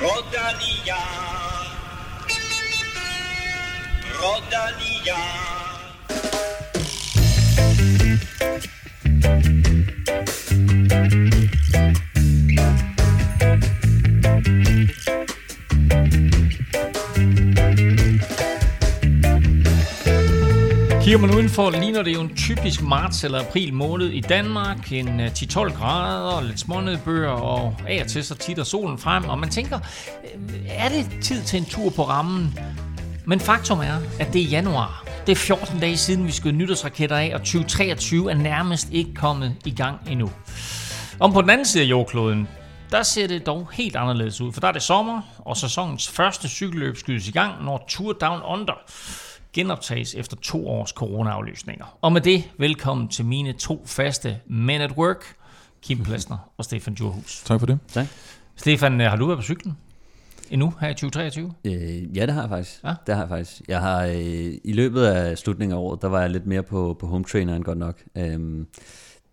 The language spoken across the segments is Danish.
Rodalia. Rodalia. Kigger man udenfor, ligner det jo en typisk marts eller april måned i Danmark. En øh, 10-12 grader, lidt smånedbør, og af og til så titter solen frem, og man tænker, øh, er det tid til en tur på rammen? Men faktum er, at det er januar. Det er 14 dage siden, vi skød nytårsraketter af, og 2023 er nærmest ikke kommet i gang endnu. Om på den anden side af jordkloden, der ser det dog helt anderledes ud, for der er det sommer, og sæsonens første cykelløb skydes i gang, når Tour Down Under genoptages efter to års coronaaflysninger. Og med det, velkommen til mine to faste Men at Work, Kim Plesner og Stefan Djurhus. Tak for det. Tak. Stefan, øh, har du været på cyklen endnu her i 2023? Øh, ja, det har jeg faktisk. Ja? Det har jeg faktisk. Jeg har øh, i løbet af slutningen af året, der var jeg lidt mere på, på home traineren godt nok. Øhm,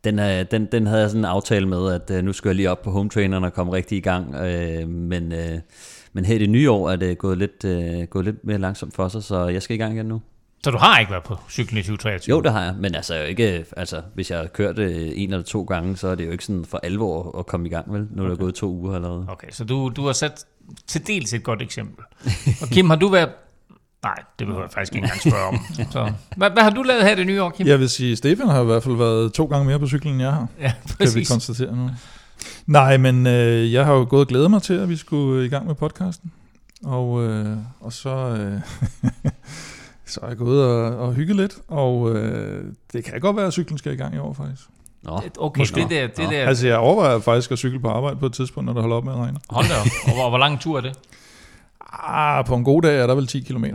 den, er, den, den havde jeg sådan en aftale med, at øh, nu skulle jeg lige op på home traineren og komme rigtig i gang. Øh, men, øh, men her i det nye år er det gået lidt, øh, gået lidt mere langsomt for sig, så jeg skal i gang igen nu. Så du har ikke været på cyklen i 2023? Jo, det har jeg, men altså ikke, altså, hvis jeg har kørt det en eller to gange, så er det jo ikke sådan for alvor at komme i gang, vel? Nu er der gået to uger allerede. Okay, så du, du har sat til dels et godt eksempel. Og Kim, har du været... Nej, det behøver jeg faktisk ikke engang spørge om. Så, hvad, hvad har du lavet her i det nye år, Kim? Jeg vil sige, Stefan har i hvert fald været to gange mere på cyklen, end jeg har. ja Kan vi præcis. konstatere nu. Nej, men øh, jeg har jo gået og glædet mig til, at vi skulle i gang med podcasten. Og, øh, og så, øh, så er jeg gået og, og hygget lidt. Og øh, det kan godt være, at cyklen skal i gang i år, faktisk. Nå, Okay, Måske. det der, det Nå. der Altså, jeg overvejer faktisk at cykle på arbejde på et tidspunkt, når det holder op med at regne. hold da op. Og hvor, hvor lang tur er det? Ah, på en god dag er der vel 10 km.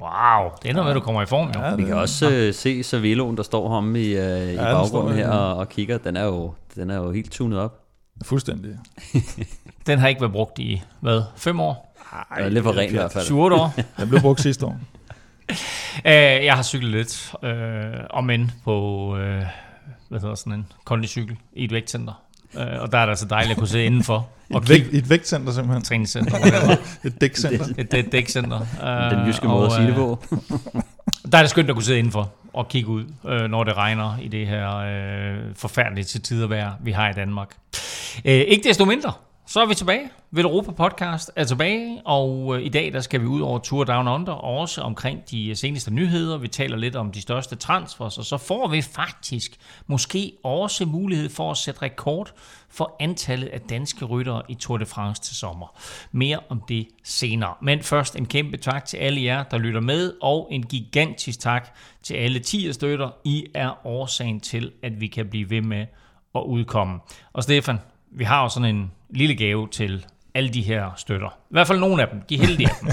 Wow, det ender med, at du kommer i form, jo. Ja, vi kan også øh, se Saveloen, der står ham i, øh, i den står baggrunden her her. og, og kigger. Den er, jo, den er jo helt tunet op. Fuldstændig. Den har ikke været brugt i, hvad, fem år? Ej, lidt for ren i hvert fald. 7 år? Den blev brugt sidste år. Uh, jeg har cyklet lidt, uh, om end på, uh, hvad hedder sådan en kondicykel i et vægtcenter. Uh, og der er det altså dejligt at kunne sidde indenfor og Et, vægt, kigge et vægtcenter simpelthen. træningscenter. Et dækcenter. Et, et dækcenter. Uh, Den jyske måde at sige det på. Der er det skønt at kunne sidde indenfor og kigge ud, øh, når det regner i det her øh, forfærdelige til tider vejr, vi har i Danmark. Øh, Øh, ikke desto mindre, så er vi tilbage. Vel Europa Podcast er tilbage, og øh, i dag der skal vi ud over Tour Down Under, og også omkring de øh, seneste nyheder. Vi taler lidt om de største transfers, og så får vi faktisk måske også mulighed for at sætte rekord for antallet af danske ryttere i Tour de France til sommer. Mere om det senere. Men først en kæmpe tak til alle jer, der lytter med, og en gigantisk tak til alle 10 støtter. I er årsagen til, at vi kan blive ved med at udkomme. Og Stefan, vi har jo sådan en lille gave til alle de her støtter. I hvert fald nogle af dem. De er heldige af dem.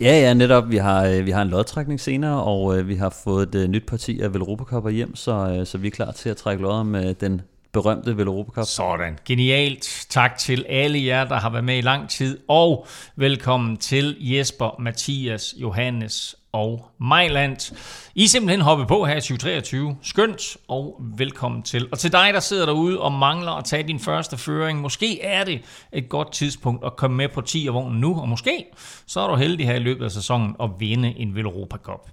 Ja, ja, netop. Vi har, øh, vi har en lodtrækning senere, og øh, vi har fået et øh, nyt parti af Velropa hjem, så, øh, så vi er klar til at trække lodder med den berømte Velropa Cup. Sådan. Genialt. Tak til alle jer, der har været med i lang tid. Og velkommen til Jesper, Mathias, Johannes og Mejland. I er simpelthen hoppet på her i 2023. Skønt og velkommen til. Og til dig, der sidder derude og mangler at tage din første føring, måske er det et godt tidspunkt at komme med på 10 vognen nu, og måske så er du heldig her i løbet af sæsonen at vinde en Velropa Cup.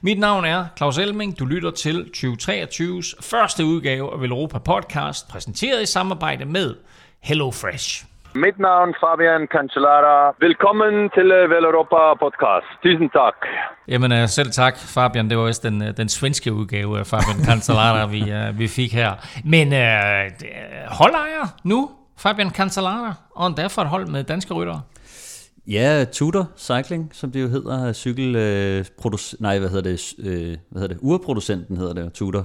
Mit navn er Claus Elming. Du lytter til 2023's første udgave af Velropa Podcast, præsenteret i samarbejde med HelloFresh. Mit navn Fabian Cancellara. Velkommen til øh, Vel Europa podcast. Tusind tak. Jamen øh, selv tak, Fabian. Det var også den, øh, den svenske udgave af Fabian Cancellara, vi, uh, vi fik her. Men uh, holdejer nu, Fabian Cancellara, og endda for et hold med danske ryttere. Ja, Tudor Cycling, som det jo hedder, cykel, øh, produc- nej, hvad hedder det, øh, hvad hedder det, urproducenten hedder det, Tudor,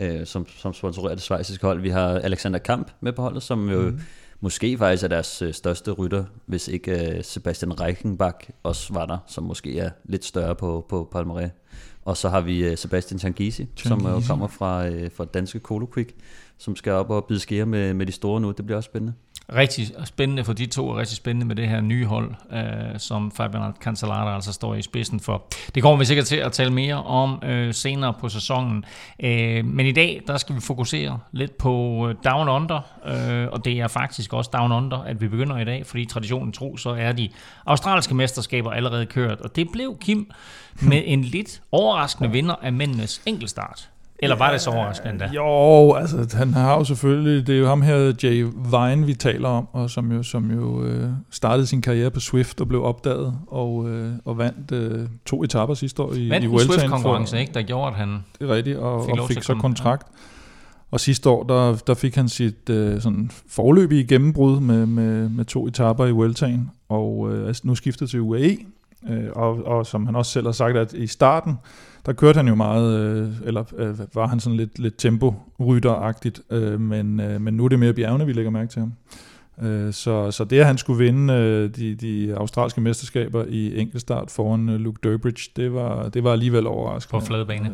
øh, som, som sponsorerer det svejsiske hold. Vi har Alexander Kamp med på holdet, som jo mm. Måske faktisk er deres øh, største rytter, hvis ikke øh, Sebastian Reichenbach også var der, som måske er lidt større på, på Palmares. Og så har vi øh, Sebastian Changisi, som Changizi. kommer fra, øh, fra danske Colo Quick, som skal op og bide skære med, med de store nu. Det bliver også spændende rigtig spændende for de to, og rigtig spændende med det her nye hold, øh, som Fabian Cancellara altså står i spidsen for. Det kommer vi sikkert til at tale mere om øh, senere på sæsonen. Øh, men i dag, der skal vi fokusere lidt på øh, Down Under, øh, og det er faktisk også Down Under, at vi begynder i dag, fordi traditionen tro, så er de australske mesterskaber allerede kørt, og det blev Kim med en lidt overraskende vinder af mændenes enkeltstart. Eller var det så overraskende endda? Jo, altså han har jo selvfølgelig, det er jo ham her, Jay Vine, vi taler om, og som jo, som jo øh, startede sin karriere på Swift og blev opdaget, og, øh, og vandt øh, to etapper sidste år i, Vandt i en Vueltaen. Swift-konkurrence, ikke, der gjorde, at han... Det er rigtigt, og Fik og fik så kontrakt. Og sidste år, der, der fik han sit øh, sådan forløbige gennembrud med, med, med to etapper i Vueltaen, og øh, er nu skiftet til UAE, øh, og, og som han også selv har sagt, at i starten, der kørte han jo meget, øh, eller øh, var han sådan lidt, lidt tempo-rytteragtigt, øh, men, øh, men nu er det mere bjergene, vi lægger mærke til ham. Øh, Så, så det, at han skulle vinde øh, de, de australske mesterskaber i enkeltstart foran øh, Luke Durbridge, det var, det var alligevel overraskende. På fladbane.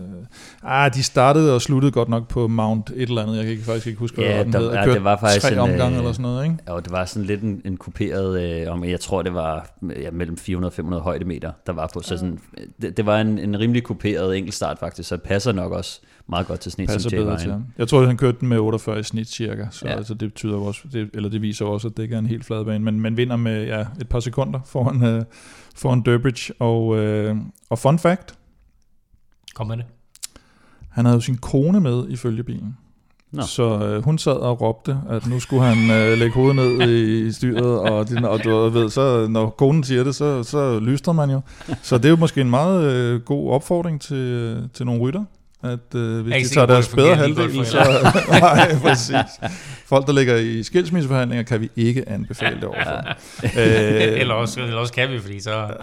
Ah, de startede og sluttede godt nok på Mount et eller andet. Jeg kan ikke, faktisk ikke huske, hvad Ja, den der- hed. ja, det var faktisk tre en, omgange øh, eller sådan noget, ikke? Og det var sådan lidt en, en kuperet, øh, om jeg tror det var ja, mellem 400 og 500 højdemeter, der var på. Så sådan, det, det var en, en rimelig kuperet enkeltstart faktisk, så det passer nok også meget godt til en Passer som bedre til ham. Jeg tror, at han kørte den med 48 i snit cirka, så Ja. altså, det betyder også, det, eller det viser også, at det ikke er en helt flad bane, men man vinder med ja, et par sekunder foran, øh, foran Durbridge. Og, øh, og fun fact, Kom med det. han havde jo sin kone med i følgebilen. Nå. Så øh, hun sad og råbte, at nu skulle han øh, lægge hovedet ned i styret, og, det, og du ved, så, når konen siger det, så, så lyster man jo. Så det er jo måske en meget øh, god opfordring til, øh, til nogle rytter, at øh, hvis de tager deres bedre halvdel, så... nej, præcis. Folk, der ligger i skilsmisseforhandlinger, kan vi ikke anbefale det overfor. øh, eller, også, eller også kan vi, fordi så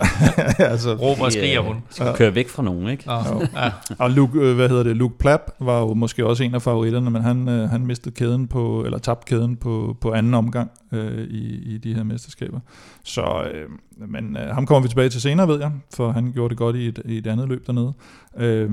altså, råber og skriger hun. Skal køre væk fra nogen, ikke? Nå, ja. Og Luke, øh, hvad hedder det, Luke Plapp var jo måske også en af favoritterne, men han, øh, han mistede kæden på, eller tabte kæden på, på anden omgang øh, i, i de her mesterskaber. Så, øh, men øh, ham kommer vi tilbage til senere, ved jeg, for han gjorde det godt i et, i et andet løb dernede. Øh,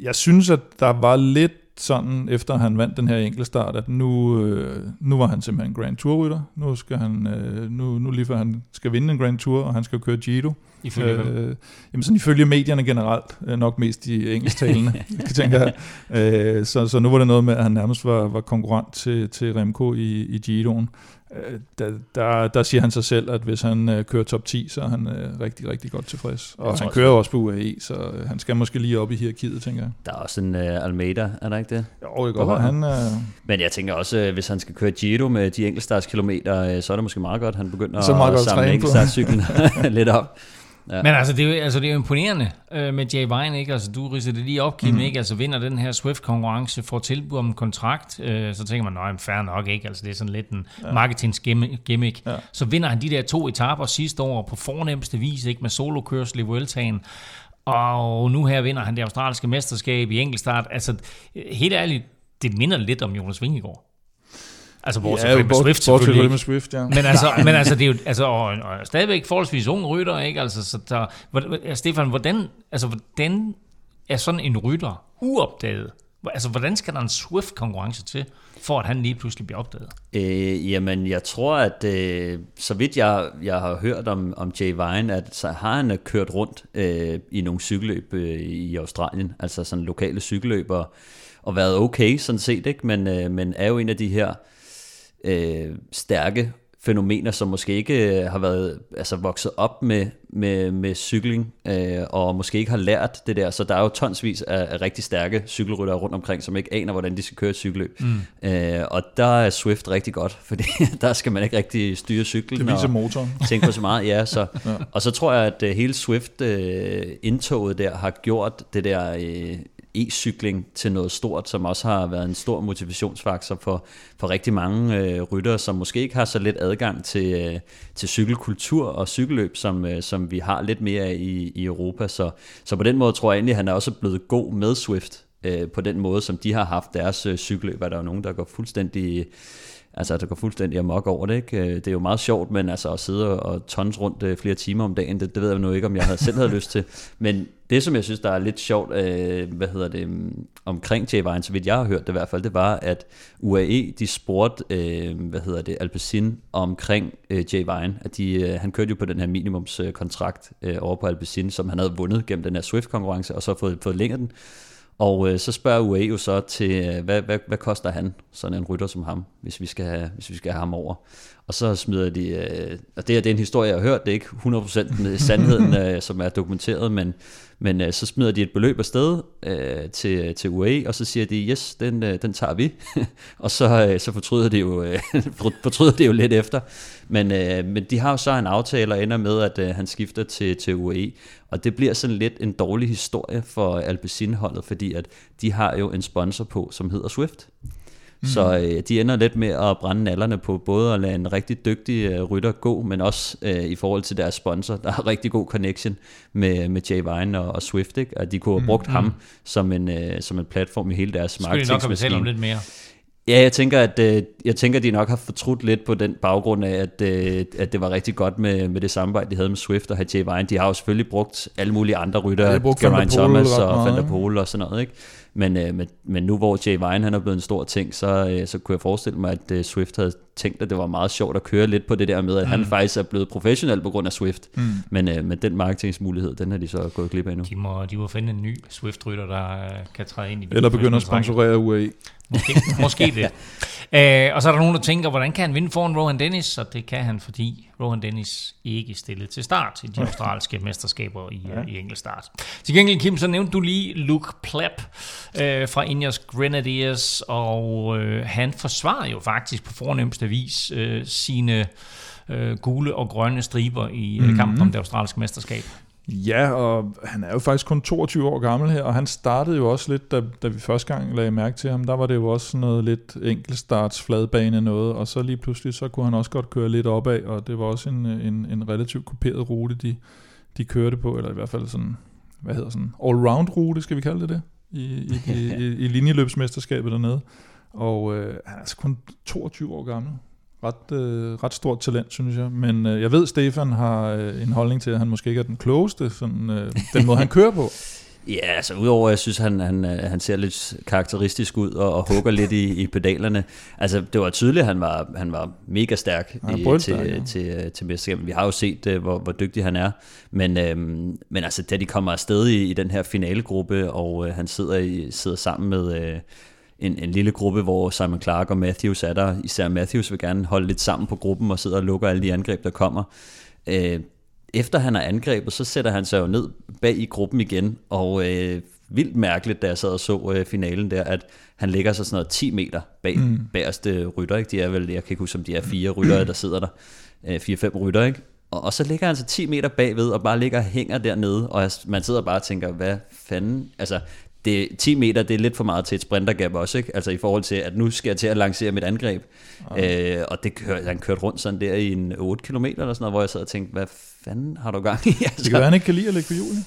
jeg synes, at der var lidt sådan, efter han vandt den her enkeltstart, at nu, øh, nu var han simpelthen Grand Tour-rytter. Nu skal han, øh, nu, nu lige før han skal vinde en Grand Tour, og han skal køre Giro. Ifølge hvem? Øh, jamen sådan ifølge medierne generelt, øh, nok mest de engelsktalende, tænker jeg. Øh, så, så nu var det noget med, at han nærmest var, var konkurrent til, til Remco i, i Giroen. Øh, der, der, der siger han sig selv, at hvis han øh, kører top 10, så er han øh, rigtig, rigtig godt tilfreds. Og tror han kører også på UAE, så øh, han skal måske lige op i hierarkiet, tænker jeg. Der er også en uh, Almeida, er der ikke det? Jo, det går godt. Han, øh, Men jeg tænker også, øh, hvis han skal køre Giro med de enkeltstartskilometer, øh, så er det måske meget godt, at han begynder Så meget at samle enkeltstartcyklen lidt op. Ja. Men altså det, er jo, altså, det er jo imponerende øh, med Jay Vine, ikke? Altså, du ridser det lige op, Kim, mm. ikke? Altså, vinder den her Swift-konkurrence, får tilbud om en kontrakt, øh, så tænker man, nej, fair nok, ikke? Altså, det er sådan lidt en ja. marketing-gimmick. Ja. Så vinder han de der to etaper sidste år på fornemmeste vis, ikke? Med solokørsel i Vueltaen. Og nu her vinder han det australske mesterskab i enkeltstart. Altså, helt ærligt, det minder lidt om Jonas Vingegaard. Altså, bortset jo, fra bort- Swift fra selvfølgelig. med Swift, ja. Men altså, men altså, det er jo altså, og, og stadigvæk forholdsvis ung rytter, ikke? Altså, så der, hvordan, ja, Stefan, hvordan, altså, hvordan er sådan en rytter uopdaget? Altså, hvordan skal der en Swift-konkurrence til, for at han lige pludselig bliver opdaget? Øh, jamen, jeg tror, at øh, så vidt jeg, jeg har hørt om, om Jay Vine, at så har han øh, kørt rundt øh, i nogle cykelløb øh, i Australien, altså sådan lokale cykelløb, og, og været okay sådan set, ikke? Men, øh, men er jo en af de her øh, stærke fænomener, som måske ikke øh, har været altså vokset op med, med, med cykling, øh, og måske ikke har lært det der. Så der er jo tonsvis af, af rigtig stærke cykelryttere rundt omkring, som ikke aner, hvordan de skal køre et cykelløb. Mm. Øh, og der er Swift rigtig godt, fordi der skal man ikke rigtig styre cyklen. Det viser motoren. tænke på så meget, ja. Så, ja. Og så tror jeg, at uh, hele Swift-indtoget der har gjort det der uh, e-cykling til noget stort, som også har været en stor motivationsfaktor for, for rigtig mange øh, ryttere, som måske ikke har så let adgang til, øh, til cykelkultur og cykelløb, som, øh, som vi har lidt mere af i, i Europa. Så, så på den måde tror jeg egentlig, at han er også blevet god med Swift, øh, på den måde, som de har haft deres øh, cykelløb, er der jo nogen, der går fuldstændig Altså, der går fuldstændig amok over det, ikke? Øh, det er jo meget sjovt, men altså at sidde og tons rundt øh, flere timer om dagen, det, det ved jeg nu ikke, om jeg havde selv havde lyst til. Men, det, som jeg synes, der er lidt sjovt, øh, hvad hedder det, omkring Jay Vine, så vidt jeg har hørt det i hvert fald, det var, at UAE, de spurgte, øh, hvad hedder det, Alpecin omkring øh, Jay Vine, at de, øh, han kørte jo på den her minimumskontrakt øh, over på Alpecin, som han havde vundet gennem den her Swift-konkurrence, og så fået, fået længet den. Og øh, så spørger UAE jo så til, øh, hvad, hvad, hvad koster han, sådan en rytter som ham, hvis vi skal have, hvis vi skal have ham over. Og så smider de, øh, og det, her, det er en historie, jeg har hørt, det er ikke 100% sandheden, øh, som er dokumenteret, men, men øh, så smider de et beløb afsted øh, til, til UAE, og så siger de, yes, den, øh, den tager vi. og så, øh, så fortryder, de jo, øh, fortryder de jo lidt efter. Men, øh, men de har jo så en aftale, og ender med, at øh, han skifter til, til UAE. Og det bliver sådan lidt en dårlig historie for Alpecin-holdet, fordi at de har jo en sponsor på, som hedder Swift. Mm. Så øh, de ender lidt med at brænde nallerne på både at lade en rigtig dygtig øh, rytter gå, men også øh, i forhold til deres sponsor, der har rigtig god connection med, med Jay Vine og, og Swift, ikke? at de kunne have mm. brugt mm. ham som en, øh, som en platform i hele deres marketing. Skulle de nok have om lidt mere. Ja, jeg tænker, at øh, jeg tænker, at de nok har fortrudt lidt på den baggrund af, at, øh, at det var rigtig godt med, med det samarbejde, de havde med Swift og Jay Vine. De har jo selvfølgelig brugt alle mulige andre rytter, ja, Geraint Thomas og Van der Pol og sådan noget, ikke? Men, øh, men, men nu hvor Jay Vine han er blevet en stor ting, så, øh, så kunne jeg forestille mig, at øh, Swift havde tænkt, at det var meget sjovt at køre lidt på det der med, at mm. han faktisk er blevet professionel på grund af Swift. Mm. Men, øh, men den marketingsmulighed, den har de så gået glip af nu. De må, de må finde en ny Swift-rytter, der øh, kan træde ind i Eller begynde at sponsorere UAE. Måske, måske det. Æ, og så er der nogen, der tænker, hvordan kan han vinde foran Rohan Dennis? Og det kan han, fordi Rohan Dennis ikke stillet til start i de australske mesterskaber i, ja. i enkeltstart. Til gengæld, Kim, så nævnte du lige Luke Plepp øh, fra Ineos Grenadiers, og øh, han forsvarer jo faktisk på fornemmeste vis øh, sine øh, gule og grønne striber i mm-hmm. kampen om det australske mesterskab. Ja, og han er jo faktisk kun 22 år gammel her, og han startede jo også lidt, da, da vi første gang lagde mærke til ham, der var det jo også noget lidt enkeltstarts fladbane noget, og så lige pludselig, så kunne han også godt køre lidt opad, og det var også en, en, en relativt kuperet rute, de, de kørte på, eller i hvert fald sådan, hvad hedder sådan, all-round rute, skal vi kalde det det, i, i, i, i, i linjeløbsmesterskabet dernede. Og øh, han er altså kun 22 år gammel ret, øh, ret stort talent, synes jeg. Men øh, jeg ved, Stefan har øh, en holdning til, at han måske ikke er den klogeste, sådan, øh, den måde, han kører på. Ja, altså udover, at jeg synes, han, han, øh, han ser lidt karakteristisk ud og, og hugger lidt i, i pedalerne. Altså, det var tydeligt, at han var, han var mega stærk i, til, ja. til, øh, til mesterskabet. Vi har jo set, øh, hvor, hvor dygtig han er. Men, øhm, men altså, da de kommer afsted i, i den her finalegruppe, og øh, han sidder, i, sidder sammen med... Øh, en, en lille gruppe, hvor Simon Clark og Matthews er der. Især Matthews vil gerne holde lidt sammen på gruppen og sidder og lukker alle de angreb, der kommer. Øh, efter han har angrebet, så sætter han sig jo ned bag i gruppen igen, og øh, vildt mærkeligt, da jeg sad og så øh, finalen der, at han ligger så sådan noget 10 meter bag mm. bagerste rytter, ikke? De er vel, jeg kan ikke huske, om de er fire rytter, der sidder der. Øh, fire-fem rytter, ikke? Og, og så ligger han så 10 meter bagved, og bare ligger og hænger dernede, og man sidder bare og tænker, hvad fanden, altså det, 10 meter, det er lidt for meget til et sprintergab også, ikke? Altså i forhold til, at nu skal jeg til at lancere mit angreb. Okay. Øh, og det kør, han kørte rundt sådan der i en 8 km eller sådan noget, hvor jeg sad og tænkte, hvad fanden har du gang i? Altså, det kan være, han ikke kan lide at lægge på hjulene.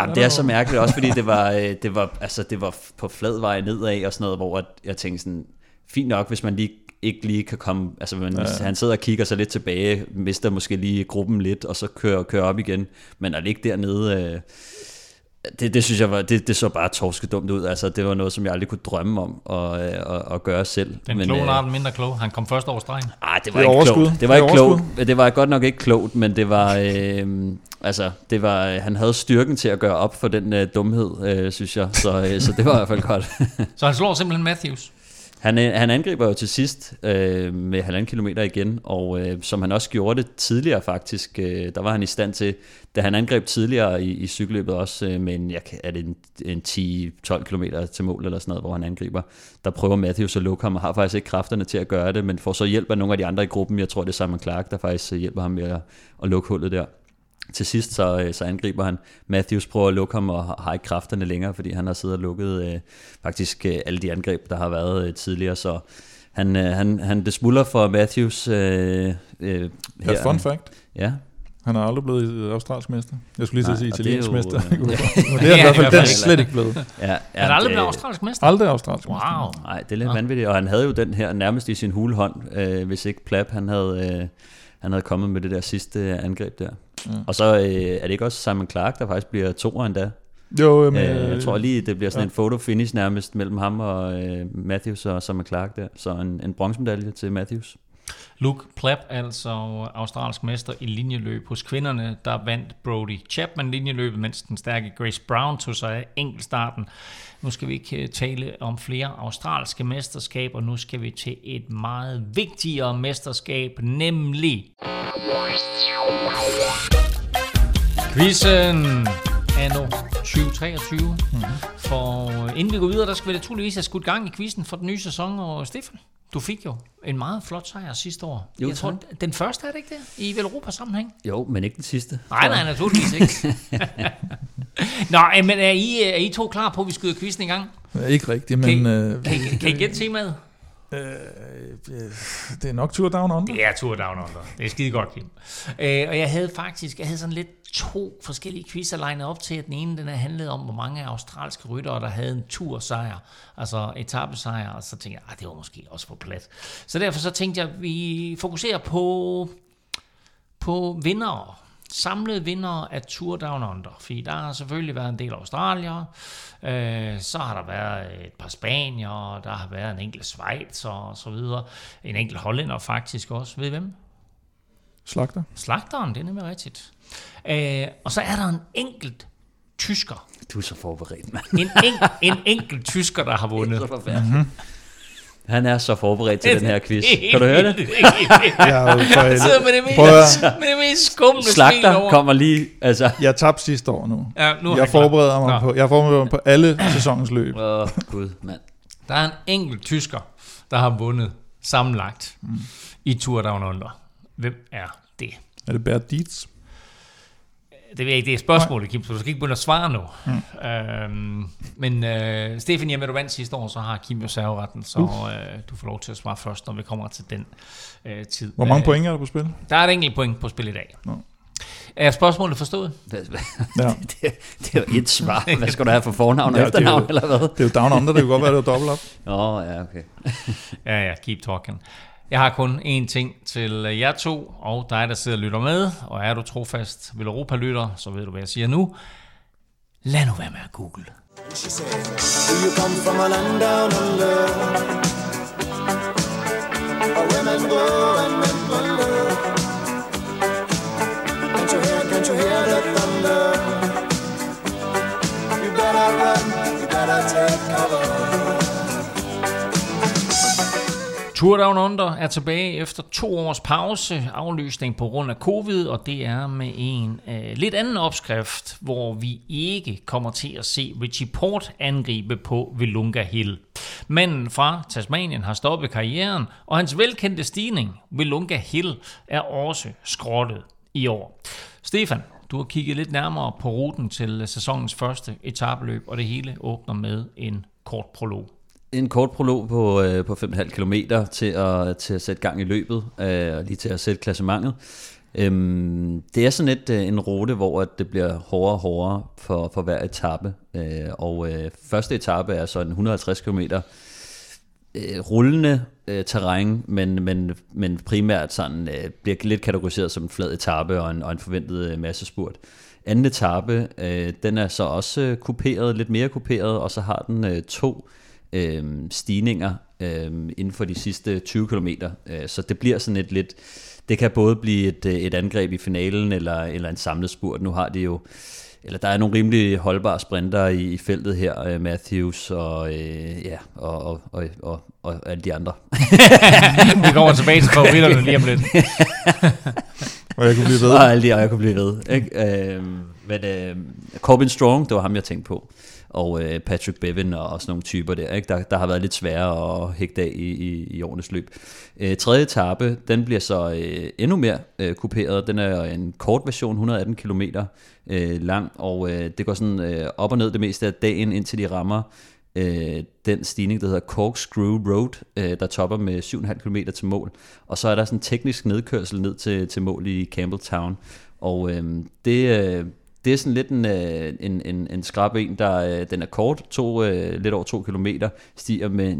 Jamen, det er så mærkeligt også, fordi det var, øh, det var, altså, det var på flad vej nedad og sådan noget, hvor jeg tænkte sådan, fint nok, hvis man lige ikke lige kan komme, altså man, ja. han sidder og kigger sig lidt tilbage, mister måske lige gruppen lidt, og så kører, kører op igen, men at ligge dernede, øh, det, det synes jeg var, det, det så bare torskedumt ud. Altså, det var noget, som jeg aldrig kunne drømme om at, at, at gøre selv. Den men, kloge øh, mindre klog. Han kom først over stregen. Ah, det var det ikke klogt. Det var det ikke klogt. Det var godt nok ikke klogt, men det var, øh, altså, det var, han havde styrken til at gøre op for den øh, dumhed, øh, synes jeg. Så, øh, så det var i hvert fald godt. så han slår simpelthen Matthews? Han, øh, han angriber jo til sidst øh, med halvanden kilometer igen, og øh, som han også gjorde det tidligere faktisk, øh, der var han i stand til, da han angreb tidligere i, i cykelløbet også øh, men jeg, er det en, en 10-12 km til mål eller sådan noget, hvor han angriber, der prøver Matthews at lukke ham, og har faktisk ikke kræfterne til at gøre det, men får så hjælp af nogle af de andre i gruppen, jeg tror det er Simon Clark, der faktisk hjælper ham med at, at lukke hullet der til sidst så, øh, så angriber han. Matthews prøver at lukke ham og har ikke kræfterne længere, fordi han har siddet og lukket øh, faktisk øh, alle de angreb, der har været øh, tidligere. Så han, øh, han, han det smuldrer for Matthews øh, øh, her. Ja, fun fact. Ja. Han er aldrig blevet australsk mester. Jeg skulle lige sige italiensk jo, mester. Øh, ja. det er i hvert fald slet ikke blevet. Ja, ja, han er aldrig blevet australsk mester? Aldrig australsk wow. mester. Nej, det er lidt ja. vanvittigt. Og han havde jo den her nærmest i sin hulehånd, øh, hvis ikke Plap han havde, øh, han havde kommet med det der sidste angreb der. Ja. Og så øh, er det ikke også Simon Clark, der faktisk bliver toer endda. Jo, Øh, men, jeg tror lige, det bliver sådan ja. en photo-finish nærmest mellem ham og øh, Matthews og Summer Clark der. Så en, en bronzemedalje til Matthews. Luke Pleb, altså australsk mester i linjeløb hos kvinderne, der vandt Brody Chapman linjeløbet, mens den stærke Grace Brown tog sig af enkeltstarten. Nu skal vi ikke øh, tale om flere australske mesterskaber, nu skal vi til et meget vigtigere mesterskab, nemlig Quizzen! Anno 2023. Mm-hmm. For øh, inden vi går videre, der skal vi naturligvis have skudt gang i quizzen for den nye sæson. Og Stefan, du fik jo en meget flot sejr sidste år. Jo, jeg tror, tak. den første er det ikke det? I Velropa sammenhæng? Jo, men ikke den sidste. Nej, nej, naturligvis ikke. Nå, men er I, er I to klar på, at vi skyder quizzen i gang? ikke rigtigt, Kan, men I, øh, kan, I, kan I gætte temaet? Øh, øh, det er nok Tour Down Under. Det er Tour Down Under. Det er skide godt, Kim. Øh, og jeg havde faktisk jeg havde sådan lidt to forskellige quizzer legnet op til, at den ene den er handlet om, hvor mange australske ryttere, der havde en tursejr, altså etappesejr, og så tænkte jeg, at det var måske også på plads. Så derfor så tænkte jeg, at vi fokuserer på, på vindere, samlede vindere af Tour Down Under, fordi der har selvfølgelig været en del australier, øh, så har der været et par spanier, der har været en enkelt Schweiz og så videre, en enkelt hollænder faktisk også, ved I hvem? Slagter. Slagteren, det er nemlig rigtigt. Øh, og så er der en enkelt tysker, Du er så forberedt, mand. en, en, en enkelt tysker, der har vundet. Så forfærdeligt. Mm-hmm. Han er så forberedt til den her quiz. Kan du høre det? Jeg, er sidder for, med det mest, Prøv at- med det mest skumle Slagter over. kommer lige, altså... jeg tabte sidste år nu. Ja, nu Jeg forbereder mig Nå. på, jeg forbereder mig på alle sæsonens løb. Åh, oh, gud, mand. Der er en enkelt tysker, der har vundet sammenlagt mm. i Tour Down Under. Hvem er det? Er det Bert Dietz? Det ved jeg ikke, det er spørgsmålet, Kim, så du skal ikke begynde at svare nu. Mm. Øhm, men øh, Stefan, jamen du vandt sidste år, så har Kim jo serveretten, så øh, du får lov til at svare først, når vi kommer til den øh, tid. Hvor mange Øh, point er der på spil? Der er et enkelt point på spil i dag. Nå. Er spørgsmålet forstået? Hvad- Ja. Det, det er jo et svar. Hvad skal du have for fornavn og Ja, det er jo- efternavn, eller hvad? Det er jo Down Under, det kan godt være, det er dobbelt op. Åh, oh, ja, okay. Ja, ja, keep talking. Jeg har kun én ting til øh, jer to, og dig, der sidder og lytter med. Og er du trofast vil Europa-lytter, så ved du, hvad jeg siger nu. Lad nu være med at google. She said, Do you come from a land down under? Where women go and men wonder. Can't you hear, can't you hear the thunder? You better run, you better take cover. Tour Down Under er tilbage efter to års pause, aflysning på grund af covid, og det er med en øh, lidt anden opskrift, hvor vi ikke kommer til at se Richie Port angribe på Vilunga Hill. Manden fra Tasmanien har stoppet karrieren, og hans velkendte stigning, Vilunga Hill, er også skrottet i år. Stefan, du har kigget lidt nærmere på ruten til sæsonens første etabeløb, og det hele åbner med en kort prolog. En kort prolog på, øh, på 5,5 km til at, til at sætte gang i løbet, øh, og lige til at sætte klassementet. Øhm, det er sådan et, øh, en rute, hvor at det bliver hårdere og hårdere for, for hver etape. Øh, og øh, første etape er så en 150 km øh, rullende øh, terræn, men, men, men primært sådan, øh, bliver lidt kategoriseret som en flad etape og en, og en forventet øh, massespurt. Anden etape, øh, den er så også øh, kuperet, lidt mere kuperet, og så har den øh, to øh, stigninger øh, inden for de sidste 20 km. Øh, så det bliver sådan et lidt, det kan både blive et, øh, et angreb i finalen eller, eller en samlet spurt. Nu har de jo eller der er nogle rimelig holdbare sprinter i, i feltet her, øh, Matthews og, øh, ja, og, og, og, og, og alle de andre. Vi kommer tilbage til favoritterne lige om lidt. Og jeg kunne blive ved. og alle de, og jeg kunne blive ved. Ikke? Øh, men, øh, Corbin Strong, det var ham, jeg tænkte på. Og øh, Patrick Bevan og, og sådan nogle typer der, ikke? Der, der har været lidt svære at hægte af i, i, i årenes løb. Øh, tredje etape, den bliver så øh, endnu mere øh, kuperet. Den er en kort version, 118 km øh, lang, og øh, det går sådan øh, op og ned det meste af dagen, indtil de rammer øh, den stigning, der hedder Corkscrew Road, øh, der topper med 7,5 km til mål. Og så er der sådan en teknisk nedkørsel ned til, til mål i Campbelltown. Og øh, det, øh, det er sådan lidt en, øh, en, en, en skrab en, der øh, den er kort, to, øh, lidt over 2 km, stiger med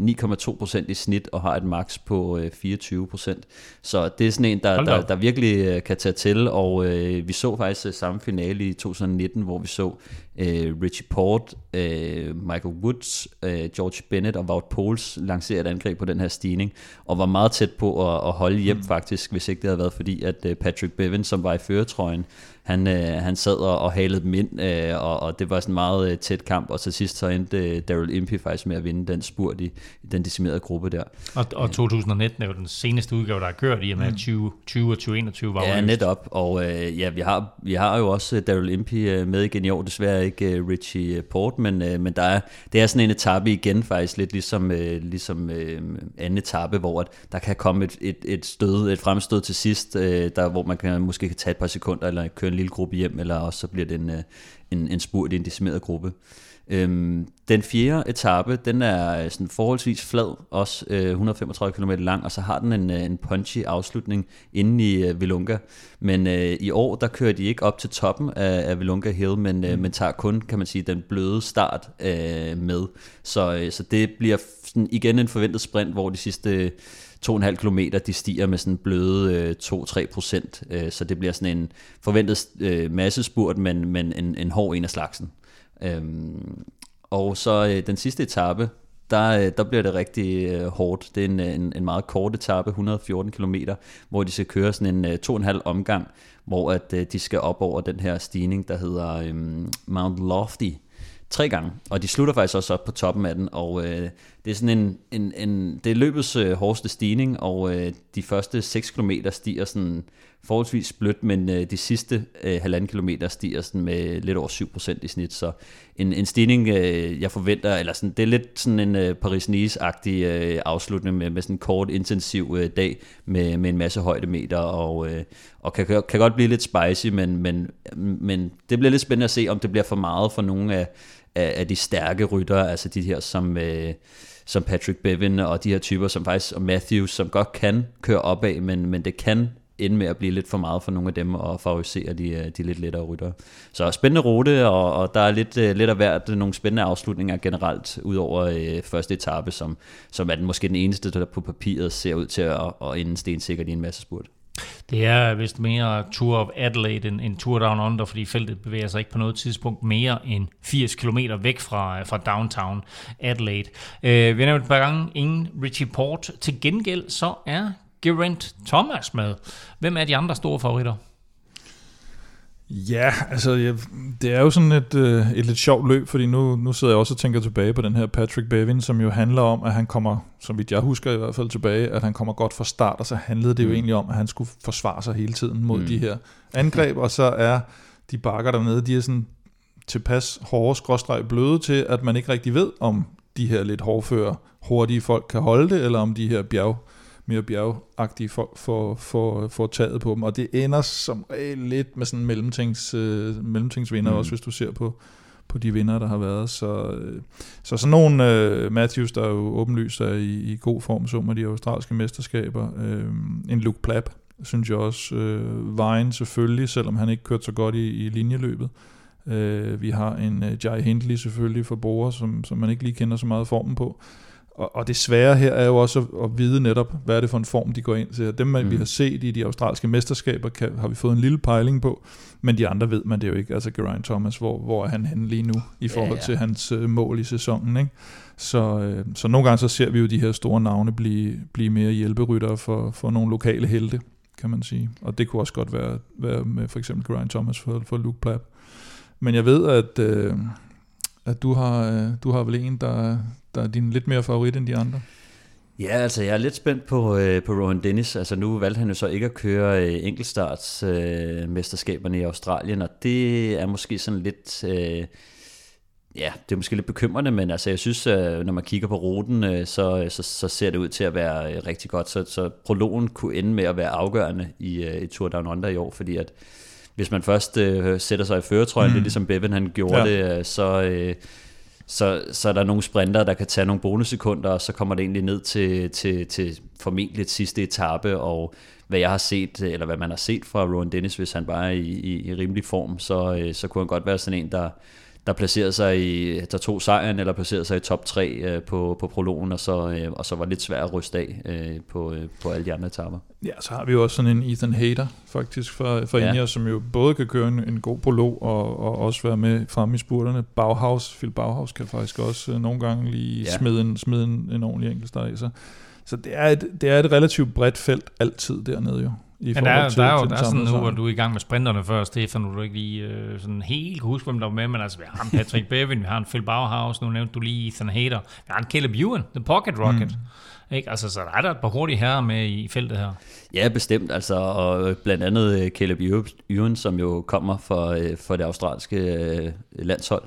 9,2% i snit og har et max på øh, 24%. Så det er sådan en, der, der, der virkelig øh, kan tage til, og øh, vi så faktisk øh, samme finale i 2019, hvor vi så øh, Richie Port, øh, Michael Woods, øh, George Bennett og Wout Poels lancerede et angreb på den her stigning, og var meget tæt på at, at holde hjem mm. faktisk, hvis ikke det havde været fordi, at øh, Patrick Bevan, som var i føretrøjen, han, øh, han sad og, og halede dem ind, øh, og, og det var sådan en meget øh, tæt kamp, og til sidst så endte øh, Daryl Impey faktisk med at vinde den spurt i, i den decimerede gruppe der. Og, og 2019 er jo den seneste udgave, der er kørt i, og med 2020 og 2021 var Ja, aflyst. netop, og øh, ja, vi har, vi har jo også øh, Daryl Impey øh, med igen i år, desværre ikke øh, Richie øh, Port, men, øh, men der er, det er sådan en etape igen faktisk, lidt ligesom, øh, ligesom øh, anden etape, hvor at der kan komme et, et, et stød, et fremstød til sidst, øh, der, hvor man kan, måske kan tage et par sekunder, eller køre en lille gruppe hjem, eller også så bliver det en, øh, en, en spurt i en decimeret gruppe. Øhm, den fjerde etape, den er sådan forholdsvis flad, også øh, 135 km lang, og så har den en, øh, en punchy afslutning inde i øh, Vilunga. Men øh, i år, der kører de ikke op til toppen af, af Vilunga Hill, men, øh, men tager kun, kan man sige, den bløde start øh, med. Så, øh, så det bliver sådan igen en forventet sprint, hvor de sidste 2,5 km, de stiger med sådan bløde øh, 2-3 procent, øh, så det bliver sådan en forventet øh, massespurt, men, men en, en hård en af slagsen. Øhm, og så øh, den sidste etape, der, øh, der bliver det rigtig øh, hårdt. Det er en, en, en meget kort etape, 114 km, hvor de skal køre sådan en øh, to og en halv omgang, hvor at øh, de skal op over den her stigning, der hedder øh, Mount Lofty, tre gange, og de slutter faktisk også op på toppen af den, og øh, det er sådan en, en, en det er løbets øh, hårdeste stigning, og øh, de første 6 km stiger sådan forholdsvis blødt, men øh, de sidste øh, halvanden kilometer stiger sådan med lidt over 7% i snit, så en, en stigning, øh, jeg forventer, eller sådan, det er lidt sådan en øh, Paris-Nice-agtig øh, afslutning med, med sådan en kort, intensiv øh, dag med, med en masse højdemeter, og, øh, og kan, kan godt blive lidt spicy, men, men, men det bliver lidt spændende at se, om det bliver for meget for nogle af, af, af de stærke ryttere, altså de her som... Øh, som Patrick Bevin og de her typer, som faktisk, og Matthews, som godt kan køre opad, men, men det kan ende med at blive lidt for meget for nogle af dem og favorisere de, øh, de lidt lettere ryttere. Så spændende rute, og, og der er lidt, øh, lidt af hvert nogle spændende afslutninger generelt, udover øh, første etape, som, som er den, måske den eneste, der på papiret ser ud til at, at ende stensikkert i en masse spurt. Det er vist mere Tour of Adelaide end, end Tour Down Under, fordi feltet bevæger sig ikke på noget tidspunkt mere end 80 km væk fra, fra downtown Adelaide. Øh, vi har nævnt et par gange ingen Richie Port. Til gengæld så er Geraint Thomas med. Hvem er de andre store favoritter? Ja, altså jeg, det er jo sådan et, øh, et lidt sjovt løb, fordi nu, nu sidder jeg også og tænker tilbage på den her Patrick Bevin, som jo handler om, at han kommer, som vidt jeg husker i hvert fald tilbage, at han kommer godt fra start, og så handlede det jo Mm. egentlig om, at han skulle forsvare sig hele tiden mod Mm. de her angreb, og så er de bakker dernede, de er sådan tilpas hårde skråstreg bløde til, at man ikke rigtig ved, om de her lidt hårdføre, hurtige folk kan holde det, eller om de her bjerg, mere bjergagtige folk får, får, får taget på dem. Og det ender som regel lidt med sådan mellemtings, øh, mellemtingsvinder, Mm. også hvis du ser på, på de vinder, der har været. Så, øh, så sådan nogle øh, Matthews, der jo åbenlyst er i, i god form, så med de australske mesterskaber. Øh, en Luke Plapp, synes jeg også. Øh, Vejen selvfølgelig, selvom han ikke kørte så godt i, i linjeløbet. Øh, vi har en øh, Jai Hindley selvfølgelig for Bora, som, som man ikke lige kender så meget formen på. Og, og det svære her er jo også at, at vide netop, hvad er det for en form, de går ind til. Dem, man, mm. vi har set i de australske mesterskaber, kan, har vi fået en lille pejling på, men de andre ved man det jo ikke. Altså Geraint Thomas, hvor, hvor er han henne lige nu i forhold Ja, ja, ja. til hans øh, mål i sæsonen. Ikke? Så, øh, så nogle gange så ser vi jo de her store navne blive, blive mere hjælperyttere for, for nogle lokale helte, kan man sige. Og det kunne også godt være, være med for eksempel Geraint Thomas for, for Luke Plapp. Men jeg ved, at, øh, at du, har, øh, du har vel en, der, der er din lidt mere favorit end de andre. Ja, altså jeg er lidt spændt på, øh, på Rowan Dennis. Altså nu valgte han jo så ikke at køre øh, enkeltstarts øh, i Australien, og det er måske sådan lidt... Øh, ja, det er måske lidt bekymrende, men altså jeg synes, øh, når man kigger på ruten, øh, så, så, så ser det ud til at være øh, rigtig godt. Så, så prologen kunne ende med at være afgørende i, øh, i Tour Down Under i år, fordi at hvis man først øh, sætter sig i føretrøjen, mm. det er ligesom Bevan han gjorde Ja. ja. det, øh, så... Øh, så, så er der nogle sprinter, der kan tage nogle bonussekunder, og så kommer det egentlig ned til, til, til formentlig et sidste etape, og hvad jeg har set, eller hvad man har set fra Rowan Dennis, hvis han bare er i, i, i rimelig form, så, øh, så kunne han godt være sådan en, der, der placerede sig i, der tog sejren, eller placerede sig i top 3 øh, på, på prologen, og så, øh, og så var lidt svært at ryste af øh, på, øh, på alle de andre etapper. Ja, så har vi jo også sådan en Ethan Hader, faktisk, for, for Ja. Ineos, som jo både kan køre en, en god prolog, og, og også være med frem i spurterne. Bauhaus, Phil Bauhaus kan faktisk også øh, nogle gange lige ja. smide, en, smide en, en ordentlig enkeltstart i sig. Så det er, et, det er et relativt bredt felt altid dernede jo. I Men der, er- forhold der er jo der er sådan nu, hvor du er i gang med sprinterne før, Stefan, nu du ikke lige øh, sådan helt kan huske, hvem der var med, men altså, vi har en Patrick Bevin, vi har en Phil Bauhaus, nu nævnte du lige Ethan Hader, vi har en Caleb Ewan, The Pocket Rocket. Mm. Ikke? Altså, så der er der et par hurtige herrer med i feltet her. Ja, bestemt. Altså, og blandt andet øh, Caleb Ewan, som jo kommer fra, øh, fra det australske øh, landshold.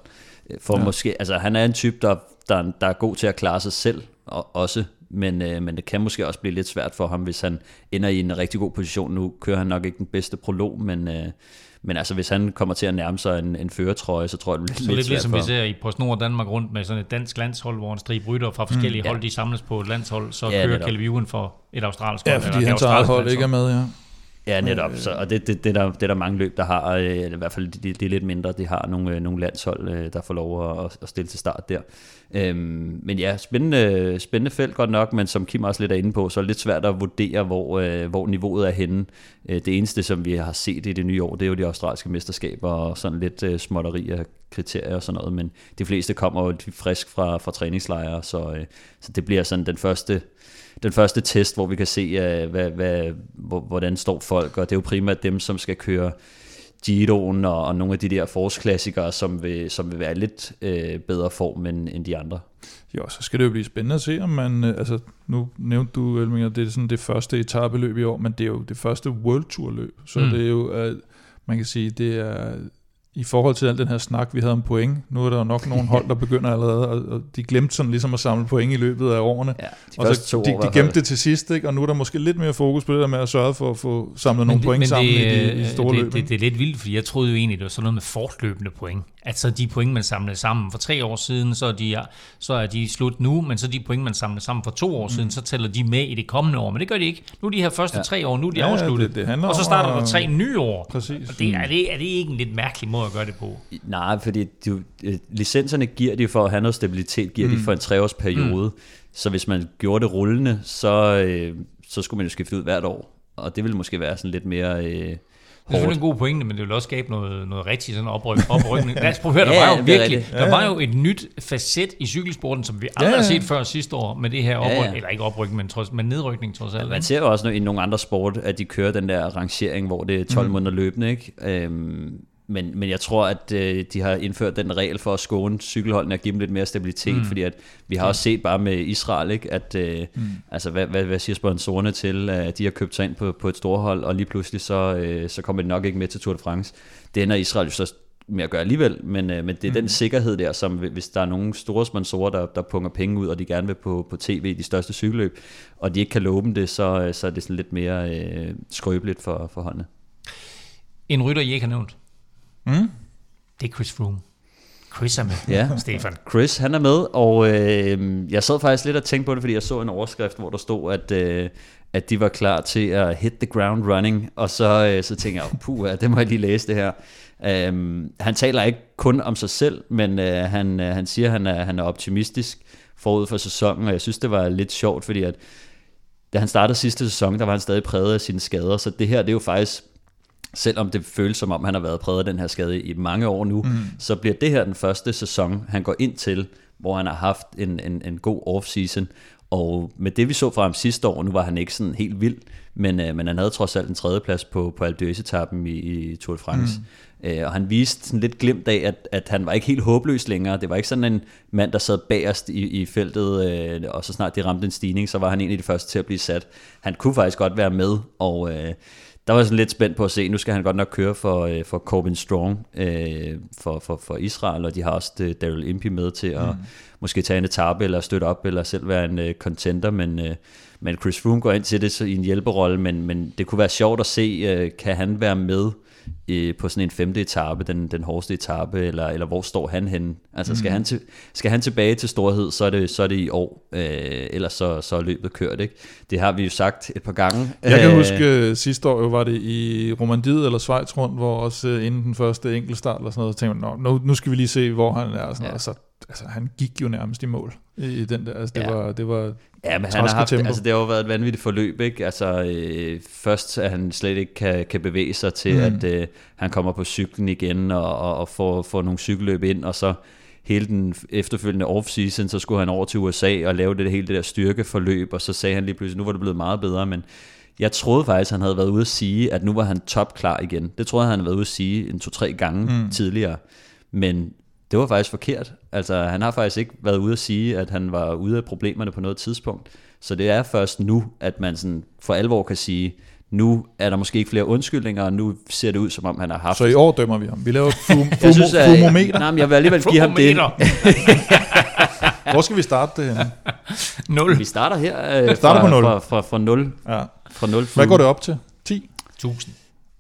Øh, For ja. måske, altså, han er en type, der, der, der er god til at klare sig selv og, også, men, øh, men det kan måske også blive lidt svært for ham, hvis han ender i en rigtig god position. Nu kører han nok ikke den bedste prolog, men, øh, men altså, hvis han kommer til at nærme sig en, en føretrøje, så tror jeg, det bliver Så lidt, lidt svært ligesom for vi ser i PostNord Danmark rundt med sådan et dansk landshold, hvor en strib rytter fra forskellige mm, ja. hold, de samles på et landshold, så Ja, ja, kører Ewan for et australsk Ja, hold, fordi eller et hans eget hold ikke er med, ja. Ja, netop. Så, og det, det, det, er der, det er der mange løb, der har, øh, i hvert fald de, de er lidt mindre, de har nogle, øh, nogle landshold, øh, der får lov at, at stille til start der. Øhm, men ja, spændende, spændende felt godt nok, men som Kim også lidt er inde på, så er det lidt svært at vurdere, hvor, øh, hvor niveauet er henne. Øh, det eneste, som vi har set i det nye år, det er jo de australske mesterskaber og sådan lidt øh, småtteri af kriterier og sådan noget, men de fleste kommer jo frisk fra, fra træningslejre, så, øh, så det bliver sådan den første den første test, hvor vi kan se, øh, hvad, hvad, hvor- hvordan står folk, og det er jo primært dem, som skal køre Giroen og, og nogle af de der forårsklassikere, som vil, som vil være lidt øh, bedre form end, end de andre. Jo, så skal det jo blive spændende at se, om man, øh, altså nu nævnte du, Elminger, det er sådan det første etabeløb i år, men det er jo det første World Tour løb, så mm. det er jo, øh, man kan sige, det er i forhold til al den her snak, vi havde om point, nu er der jo nok nogle hold, der begynder allerede, og, de glemte sådan ligesom at samle point i løbet af årene. Ja, de og så to de, de gemte det til sidst, ikke? og nu er der måske lidt mere fokus på det der med at sørge for at få samlet nogle det- point sammen i de, i store det, løb. det, det, er lidt vildt, fordi jeg troede jo egentlig, det var sådan noget med fortløbende point. Altså de point, man samlede sammen for tre år siden, så er de, så er de slut nu, men så de point, man samlede sammen for to år siden, så tæller de med i det kommende år. Men det gør de ikke. Nu er de her første Ja. tre år, nu er de Ja, ja, afsluttet. det- det og så starter der tre nye år. Præcis. Og det, er, det, er det ikke en lidt mærkelig måde at gøre det på? Nej, fordi de, øh, licenserne giver de for at have noget stabilitet, giver mm. de for en treårsperiode. Mm. Så hvis man gjorde det rullende, så, øh, så skulle man jo skifte ud hvert år. Og det ville måske være sådan lidt mere øh, Det er selvfølgelig en god pointe, men det vil også skabe noget, noget rigtig sådan opryk, oprykning. Lad os prøve der Ja, var jo virkelig, der var jo et nyt facet i cykelsporten, som vi aldrig Ja, har ja. set før sidste år med det her opryk, Ja, ja, ja. ja. eller ikke opryk, men, trods, men nedrykning trods alt. Man ikke? ser jo også i nogle andre sport, at de kører den der rangering, hvor det er 12 mm. måneder løbende. Ikke? Øhm, men, men jeg tror, at øh, de har indført den regel for at skåne cykelholdene og give dem lidt mere stabilitet, mm. fordi at vi har også set bare med Israel, ikke, at øh, mm. altså, hvad, hvad, hvad siger sponsorerne til, at de har købt sig ind på, på et storhold, og lige pludselig så, øh, så kommer de nok ikke med til Tour de France. Det ender Israel jo så med at gøre alligevel, men, øh, men det er mm. den sikkerhed der, som hvis der er nogle store sponsorer, der, der punger penge ud, og de gerne vil på, på tv de største cykelløb, og de ikke kan love dem det, så, øh, så er det sådan lidt mere øh, skrøbeligt for, for holdene. En rytter, I ikke har nævnt. Mm? Det er Chris Froome. Chris er med, Ja. Stefan. Chris, han er med, og øh, jeg sad faktisk lidt og tænkte på det, fordi jeg så en overskrift, hvor der stod, at, øh, at de var klar til at hit the ground running, og så, øh, så tænkte jeg, puh, det må jeg lige læse det her. Um, han taler ikke kun om sig selv, men øh, han, øh, han siger, at han er, han er optimistisk forud for sæsonen, og jeg synes, det var lidt sjovt, fordi at da han startede sidste sæson, der var han stadig præget af sine skader, så det her, det er jo faktisk selvom det føles som om, han har været præget af den her skade i mange år nu, mm. så bliver det her den første sæson, han går ind til, hvor han har haft en, en, en god off-season. Og med det, vi så fra ham sidste år, nu var han ikke sådan helt vild, men, øh, men han havde trods alt en tredjeplads på, på Alpe d'Huez-etappen i, i Tour de France. Mm. Øh, og han viste sådan lidt glimt af, at, at han var ikke helt håbløs længere. Det var ikke sådan en mand, der sad bagerst i, i feltet, øh, og så snart de ramte en stigning, så var han en af de første til at blive sat. Han kunne faktisk godt være med, og... Øh, der var jeg sådan lidt spændt på at se, nu skal han godt nok køre for, øh, for Corbin Strong øh, for, for, for Israel, og de har også øh, Daryl Impey med til at mm. måske tage en etape eller støtte op, eller selv være en øh, contender, men, øh, men Chris Froome går ind til det så i en hjælperolle, men, men det kunne være sjovt at se, øh, kan han være med øh, på sådan en femte etape, den, den hårdeste etape, eller, eller hvor står han henne? Altså skal, han til, skal han tilbage til storhed, så er det, så er det i år, øh, ellers så, så er løbet kørt, ikke? Det har vi jo sagt et par gange. Jeg kan Øh, huske uh, sidste år, jo var det i Romandiet eller Schweiz rundt, hvor også uh, inden den første enkeltstart eller sådan noget, tænkte man, "Nå, nu, nu skal vi lige se, hvor han er. Og sådan Ja. noget. Og så, altså, han gik jo nærmest i mål i, den der. Altså, det, ja. var, det var Ja, men han har haft, altså det har jo været et vanvittigt forløb, ikke? Altså øh, først at han slet ikke kan, kan bevæge sig til, mm. at øh, han kommer på cyklen igen og, og, og får, får nogle cykelløb ind, og så hele den efterfølgende off-season, så skulle han over til USA og lave det hele det der styrkeforløb, og så sagde han lige pludselig, nu var det blevet meget bedre, men jeg troede faktisk, han havde været ude at sige, at nu var han topklar igen. Det troede jeg, han havde været ude at sige en to-tre gange mm. tidligere. Men det var faktisk forkert. Altså, han har faktisk ikke været ude at sige, at han var ude af problemerne på noget tidspunkt. Så det er først nu, at man sådan for alvor kan sige, nu er der måske ikke flere undskyldninger, og nu ser det ud, som om han har haft... Så i år dømmer vi ham. Vi laver et fum, jeg fumo, synes, at, fumometer. nej, men jeg vil alligevel give ham det. Hvor skal vi starte det henne? Nul. Vi starter her øh, starter fra, på nul. Fra, fra, fra 0. Ja. Fra 0 Hvad går det op til? 10? Tusind.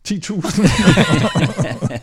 10.000?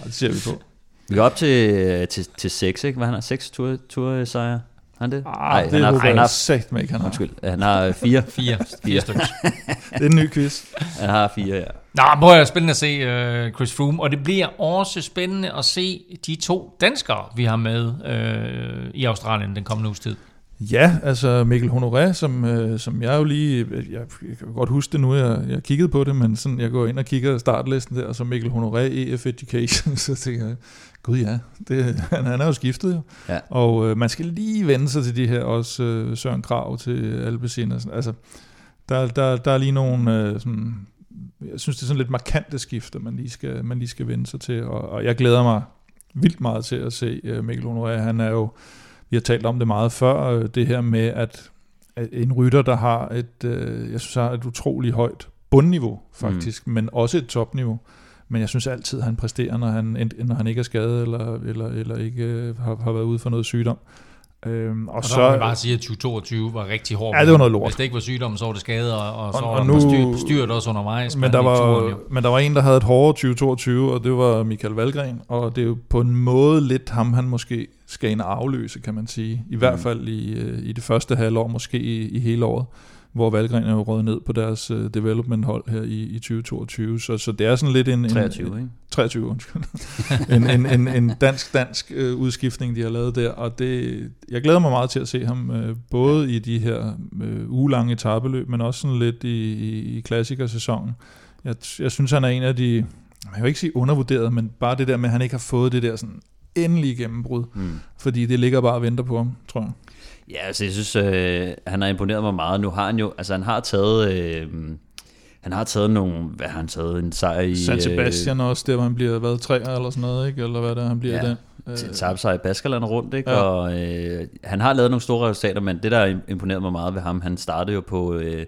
Ja, det ser vi på. Vi går op til, til, til 6, ikke? Hvad han har? 6 tur, tur sejre? Har han det? Ej, det han har, han jeg har, sagt mig ikke, han har. undskyld, han har 4. Fire. Fire stykker. Det er en ny quiz. Han har 4, ja. Nå, prøv at spændende at se uh, Chris Froome, og det bliver også spændende at se de to danskere, vi har med uh, i Australien den kommende uges tid. Ja, altså Mikkel Honoré, som, øh, som jeg jo lige, jeg, jeg kan godt huske det nu, jeg, jeg kiggede på det, men sådan, jeg går ind og kigger startlisten der, og så Mikkel Honoré, EF Education, så tænker jeg, gud ja, det, han, han er jo skiftet jo. Ja. Og øh, man skal lige vende sig til de her også øh, Søren Krav til Alpecin og sådan, altså, der, der, der er lige nogle, øh, sådan, jeg synes det er sådan lidt markante skifter, man lige skal, man lige skal vende sig til, og, og jeg glæder mig vildt meget til at se øh, Mikkel Honoré, han er jo, vi har talt om det meget før, øh, det her med, at, at en rytter, der har et, øh, jeg synes, har et utroligt højt bundniveau, faktisk, mm. men også et topniveau. Men jeg synes altid, han præsterer, når han, når han ikke er skadet, eller, eller, eller ikke øh, har, har været ude for noget sygdom. Øhm, og, Og så, så, må vi bare sige, at 2022 var rigtig hårdt. Ja, det var noget lort. Hvis det ikke var sygdom, så var det skade, og, og, så Og- og nu- styr, styrt også undervejs. men, der turen, var, jo. men der var en, der havde et hårdere 2022, og det var Michael Valgren, og det er jo på en måde lidt ham, han måske skal ind afløse, kan man sige. I hvert fald i, øh, i det første halvår, måske i, i hele året, hvor Valgren er jo røget ned på deres uh, development-hold her i, i 2022. Så, så det er sådan lidt en... en 23, ikke? 23, undskyld. en, en, en, en dansk-dansk øh, udskiftning, de har lavet der, og det, jeg glæder mig meget til at se ham, øh, både i de her øh, ugelange etabeløb, men også sådan lidt i, i, i klassikersæsonen. Jeg, jeg synes, han er en af de, jeg vil ikke sige undervurderet, men bare det der med, at han ikke har fået det der sådan endelige gennembrud, Mm. fordi det ligger bare og venter på ham, tror jeg. Ja, altså jeg synes, øh, han har imponeret mig meget. Nu har han jo, altså han har taget, øh, han har taget nogle, hvad har han taget, en sejr i... San Sebastian også, der hvor han bliver været træer eller sådan noget, ikke? eller hvad der han bliver Ja. den. Øh, tabte sig i Baskerland rundt, ikke? Ja. Og øh, han har lavet nogle store resultater, men det, der imponerede mig meget ved ham, han startede jo på øh,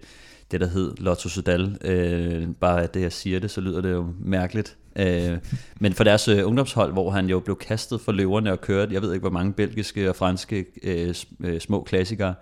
det, der hed Lotto Sudal. Øh, bare det, jeg siger det, så lyder det jo mærkeligt. Øh, men for deres øh, ungdomshold, hvor han jo blev kastet for løverne og kørte, jeg ved ikke, hvor mange belgiske og franske øh, øh, små klassikere,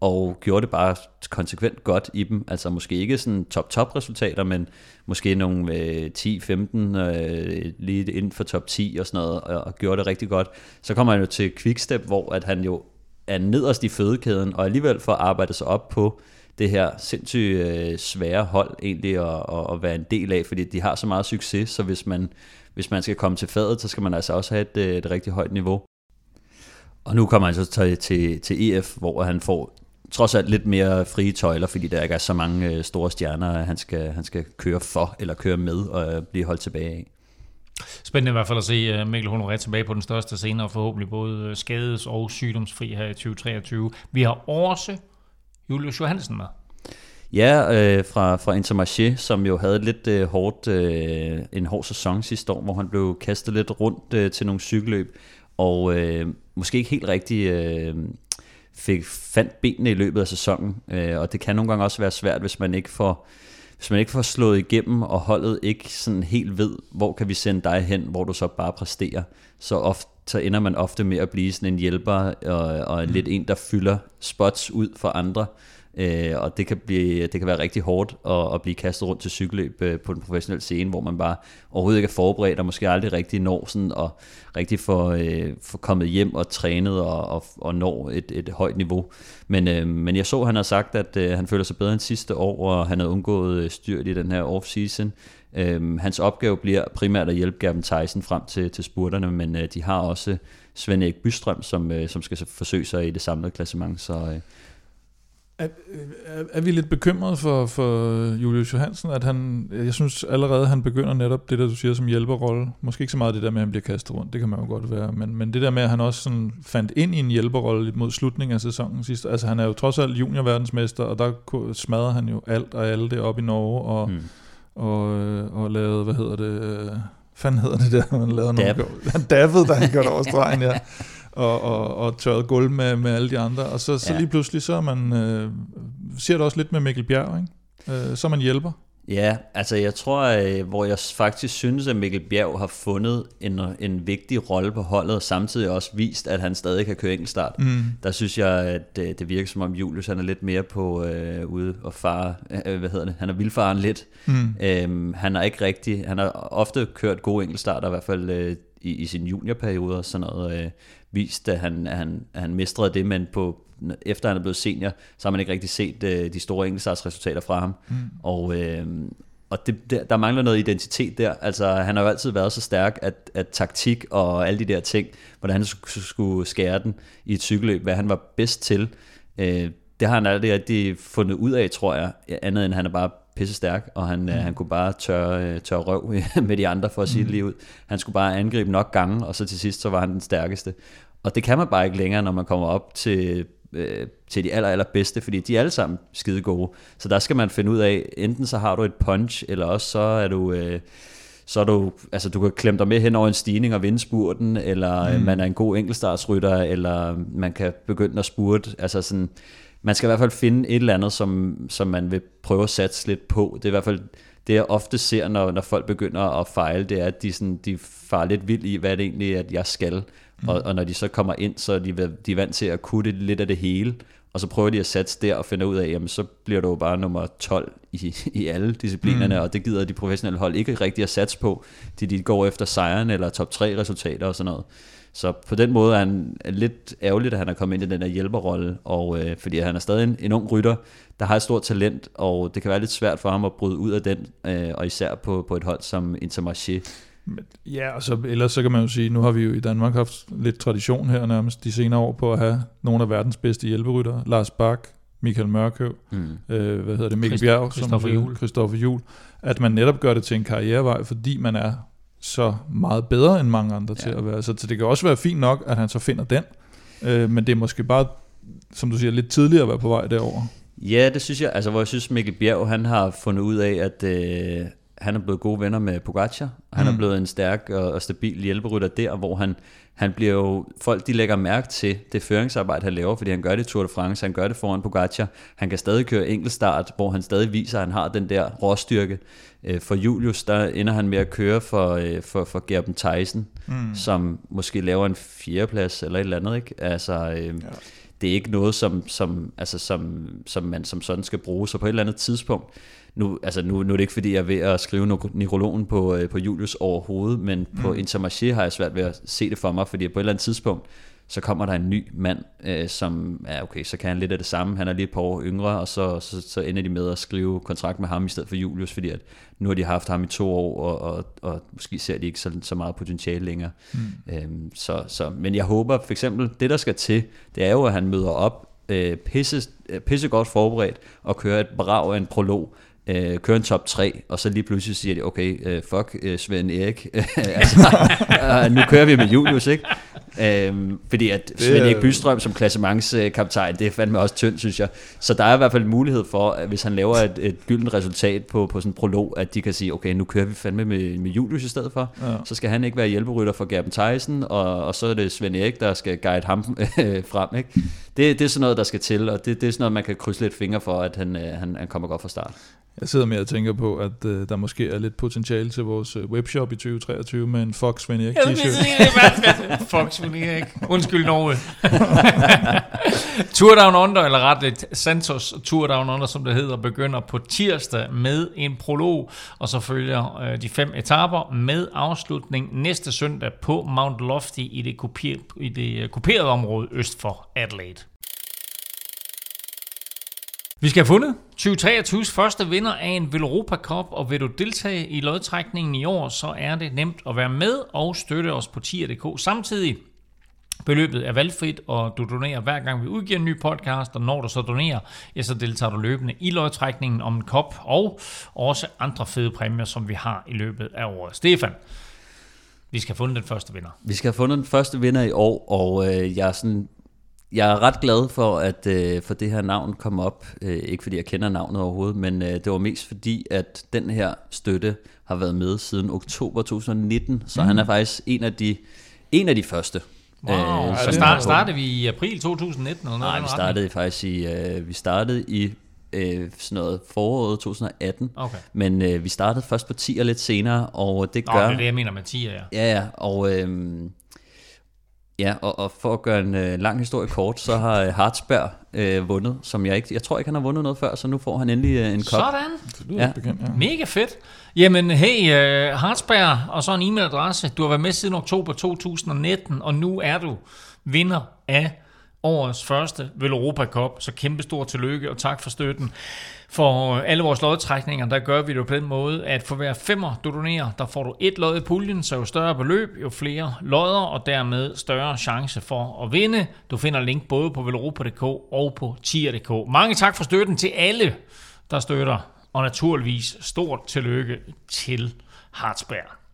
og gjorde det bare konsekvent godt i dem. Altså måske ikke sådan top-top resultater, men måske nogle øh, 10-15 øh, lige inden for top 10 og sådan noget, og, og gjorde det rigtig godt. Så kommer han jo til Quickstep, hvor at han jo er nederst i fødekæden, og alligevel får arbejdet sig op på det her sindssygt øh, svære hold egentlig at, at, at være en del af, fordi de har så meget succes, så hvis man, hvis man skal komme til fadet, så skal man altså også have et, øh, et rigtig højt niveau. Og nu kommer han så til, til, til EF, hvor han får trods alt lidt mere frie tøjler, fordi der ikke er så mange øh, store stjerner, øh, han skal, han skal køre for eller køre med og øh, blive holdt tilbage af. Spændende i hvert fald at se øh, Mikkel Honoré tilbage på den største scene, og forhåbentlig både skades- og sygdomsfri her i 2023. Vi har også Julius Johansen med. Ja, øh, fra, fra Intermarché, som jo havde lidt øh, hårdt, øh, en hård sæson sidste år, hvor han blev kastet lidt rundt øh, til nogle cykelløb, og øh, måske ikke helt rigtig øh, fik, fandt benene i løbet af sæsonen, øh, og det kan nogle gange også være svært, hvis man ikke får hvis man ikke får slået igennem, og holdet ikke sådan helt ved, hvor kan vi sende dig hen, hvor du så bare præsterer, så ofte så ender man ofte med at blive sådan en hjælper, og, og lidt en, der fylder spots ud for andre, øh, og det kan, blive, det kan være rigtig hårdt at, at blive kastet rundt til cykelløb øh, på en professionel scene, hvor man bare overhovedet ikke er forberedt, og måske aldrig rigtig når sådan, og rigtig får, øh, får kommet hjem og trænet og, og, og når et, et højt niveau. Men, øh, men jeg så, at han har sagt, at øh, han føler sig bedre end sidste år, og han har undgået øh, styrt i den her off-season. Øhm, hans opgave bliver primært at hjælpe Gavin Tyson frem til, til spurterne, men øh, de har også Svend Erik Bystrøm, som, øh, som skal forsøge sig i det samlede klassement. Så, øh, Er, er, er vi lidt bekymrede for, for Julius Johansen, at han, jeg synes allerede, han begynder netop det, der du siger som hjælperrolle. Måske ikke så meget det der med, at han bliver kastet rundt, det kan man jo godt være, men, men det der med, at han også sådan fandt ind i en hjælperrolle mod slutningen af sæsonen sidste. Altså han er jo trods alt juniorverdensmester, og der smadrer han jo alt og alle det op i Norge, og, hmm. Og, øh, og lavede, hvad hedder det, øh, fanden hedder det der, man lavede Dab. nogle, han dabbede, da han kørte over stregen, ja. Og, og, og tørrede gulv med, med alle de andre. Og så, så Ja. lige pludselig, så er man, øh, ser det også lidt med Mikkel Bjerg, ikke? Øh, så er man hjælper. Ja, altså jeg tror, øh, hvor jeg faktisk synes, at Mikkel Bjerg har fundet en, en vigtig rolle på holdet, og samtidig også vist, at han stadig kan køre enkeltstart. Mm. Der synes jeg, at øh, det virker som om Julius han er lidt mere på øh, ude og fare, øh, hvad hedder det, han er vildfaren lidt. Mm. Øhm, han har ikke rigtig, han har ofte kørt gode enkeltstarter, i hvert fald øh, i, i sin juniorperiode og sådan noget, øh, vist, at han, han, han mestrede det, men på, efter han er blevet senior, så har man ikke rigtig set øh, de store enkeltstartsresultater fra ham. Mm. Og, øh, og det, der, der mangler noget identitet der. Altså, han har jo altid været så stærk, at, at taktik og alle de der ting, hvordan han skulle, skære den i et cykelløb, hvad han var bedst til, øh, det har han aldrig rigtig fundet ud af, tror jeg, andet end han er bare pisse stærk, og han, mm. han kunne bare tørre, øh, tørre røv med de andre, for at sige det lige ud. Han skulle bare angribe nok gange, og så til sidst, så var han den stærkeste. Og det kan man bare ikke længere, når man kommer op til, øh, til de aller, allerbedste, fordi de er alle sammen skide gode. Så der skal man finde ud af, enten så har du et punch, eller også så er du... Øh, så er du, altså du kan klemme dig med hen over en stigning og vinde spurten, eller mm. man er en god enkeltstartsrytter, eller man kan begynde at spurte. Altså sådan, man skal i hvert fald finde et eller andet, som, som man vil prøve at satse lidt på. Det er i hvert fald det, jeg ofte ser, når, når folk begynder at fejle, det er, at de, sådan, de farer lidt vild i, hvad det egentlig er, at jeg skal. Mm. Og, og når de så kommer ind, så er de, de er vant til at kunne lidt af det hele, og så prøver de at satse der og finde ud af, jamen så bliver du jo bare nummer 12 i, i alle disciplinerne, mm. og det gider de professionelle hold ikke rigtig at satse på, de, de går efter sejren eller top 3 resultater og sådan noget. Så på den måde er han lidt ærgerligt, at han er kommet ind i den der hjælperrolle, og, øh, fordi han er stadig en, en ung rytter, der har et stort talent, og det kan være lidt svært for ham at bryde ud af den, øh, og især på, på et hold som Intermarché. Ja, og så, ellers så kan man jo sige, nu har vi jo i Danmark haft lidt tradition her nærmest de senere år på at have nogle af verdens bedste hjælperyttere. Lars Bak, Michael Mørkøv, Mm. øh, hvad hedder det, Mikkel Christ- Bjerg, Christoffer Juhl. Christoffer Juhl, at man netop gør det til en karrierevej, fordi man er så meget bedre end mange andre ja. til at være. Så, så det kan også være fint nok, at han så finder den, øh, men det er måske bare, som du siger, lidt tidligere at være på vej derover. Ja, det synes jeg. Altså, hvor jeg synes, Mikkel Bjerg, han har fundet ud af, at øh, han er blevet gode venner med Pogacar. Han mm. er blevet en stærk og, og stabil hjælperytter der, hvor han, han bliver jo, folk de lægger mærke til det føringsarbejde, han laver, fordi han gør det i Tour de France, han gør det foran Pogacar. Han kan stadig køre enkeltstart, hvor han stadig viser, at han har den der råstyrke. Øh, for Julius, der ender han med at køre for, øh, for, for Gerben Tyson, mm. som måske laver en fjerdeplads eller et eller andet, ikke? Altså, øh, ja det er ikke noget, som, som, altså, som, som man som sådan skal bruge. Så på et eller andet tidspunkt, nu, altså nu, nu er det ikke fordi, jeg er ved at skrive nekrologen på, øh, på Julius overhovedet, men mm. på Intermarché har jeg svært ved at se det for mig, fordi på et eller andet tidspunkt, så kommer der en ny mand, øh, som er okay, så kan han lidt af det samme. Han er lige et par år yngre, og så, så, så ender de med at skrive kontrakt med ham i stedet for Julius, fordi at nu har de haft ham i to år, og, og, og måske ser de ikke så, så meget potentiale længere. Mm. Øhm, så, så, men jeg håber for eksempel, det der skal til, det er jo, at han møder op øh, pisse, øh, pisse godt forberedt, og kører et brag af en prolog, øh, kører en top 3, og så lige pludselig siger de, okay, øh, fuck øh, Svend Erik, altså, øh, nu kører vi med Julius, ikke? Øhm, fordi at Svend Erik Bystrøm som klassementskaptajn, det er fandme også tyndt, synes jeg. Så der er i hvert fald mulighed for, at hvis han laver et, et gyldent resultat på, på sådan en prolog, at de kan sige, okay, nu kører vi fandme med, med Julius i stedet for. Ja. Så skal han ikke være hjælperytter for Gerben Theisen, og, og så er det Svend Erik, der skal guide ham øh, frem. Ikke? Det, det er sådan noget, der skal til, og det, det er sådan noget, man kan krydse lidt fingre for, at han, øh, han, han kommer godt fra start. Jeg sidder med og tænker på, at øh, der måske er lidt potentiale til vores øh, webshop i 2023 med en Fox Svend Erik t-shirt. Fox undskyld Erik. Undskyld, Norge. Tour Down Under, eller retligt Santos Tour Down Under, som det hedder, begynder på tirsdag med en prolog, og så følger øh, de fem etaper med afslutning næste søndag på Mount Lofty i det, kuper, i det øh, kuperede område øst for Adelaide. Vi skal have fundet 2023's første vinder af en Veloropa Cup, og vil du deltage i lodtrækningen i år, så er det nemt at være med og støtte os på tier.dk. Samtidig Beløbet er valgfrit, og du donerer hver gang vi udgiver en ny podcast, og når du så donerer, ja, så deltager du løbende i lodtrækningen om en kop, og også andre fede præmier, som vi har i løbet af året. Stefan, vi skal have fundet den første vinder. Vi skal have fundet den første vinder i år, og øh, jeg er sådan jeg er ret glad for, at øh, for det her navn kom op. Øh, ikke fordi jeg kender navnet overhovedet, men øh, det var mest fordi, at den her støtte har været med siden oktober 2019. Så mm. han er faktisk en af de, en af de første. Wow, øh, så start, startede vi i april 2019? Eller noget Nej, vi startede retning? faktisk i, øh, vi startede i øh, sådan noget foråret 2018. Okay. Men øh, vi startede først på 10 og lidt senere, og det Nå, gør... det er det, jeg mener med 10, ja. Ja, ja, og... Øh, Ja, og, og for at gøre en øh, lang historie kort, så har øh, Hartsberg øh, vundet, som jeg ikke, jeg tror ikke han har vundet noget før, så nu får han endelig øh, en kop. Sådan. Det lyder Ja. bekendt, ja. Mega fedt. Jamen, hey, uh, Hartsberg, og så en e-mailadresse. Du har været med siden oktober 2019, og nu er du vinder af årets første Veloropa Cup. Så kæmpe stor tillykke, og tak for støtten. For alle vores lodtrækninger, der gør vi det på den måde, at for hver femmer, du donerer, der får du et lod i puljen, så jo større beløb, jo flere lodder, og dermed større chance for at vinde. Du finder link både på velropa.dk og på tier.dk. Mange tak for støtten til alle, der støtter, og naturligvis stort tillykke til Hartsberg.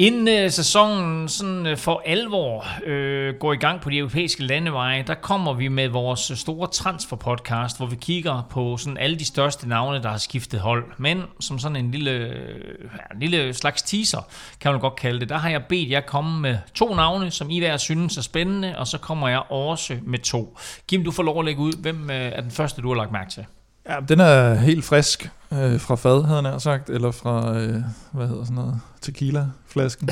Inden øh, sæsonen sådan, øh, for alvor øh, går i gang på de europæiske landeveje, der kommer vi med vores øh, store transfer-podcast, hvor vi kigger på sådan alle de største navne, der har skiftet hold. Men som sådan en lille, øh, en lille slags teaser, kan man godt kalde det, der har jeg bedt jer komme med to navne, som I hver synes er spændende, og så kommer jeg også med to. Kim, du får lov at lægge ud. Hvem øh, er den første, du har lagt mærke til? Ja, den er helt frisk øh, fra fad, havde nær sagt, eller fra, øh, hvad hedder sådan noget, tequila-flasken.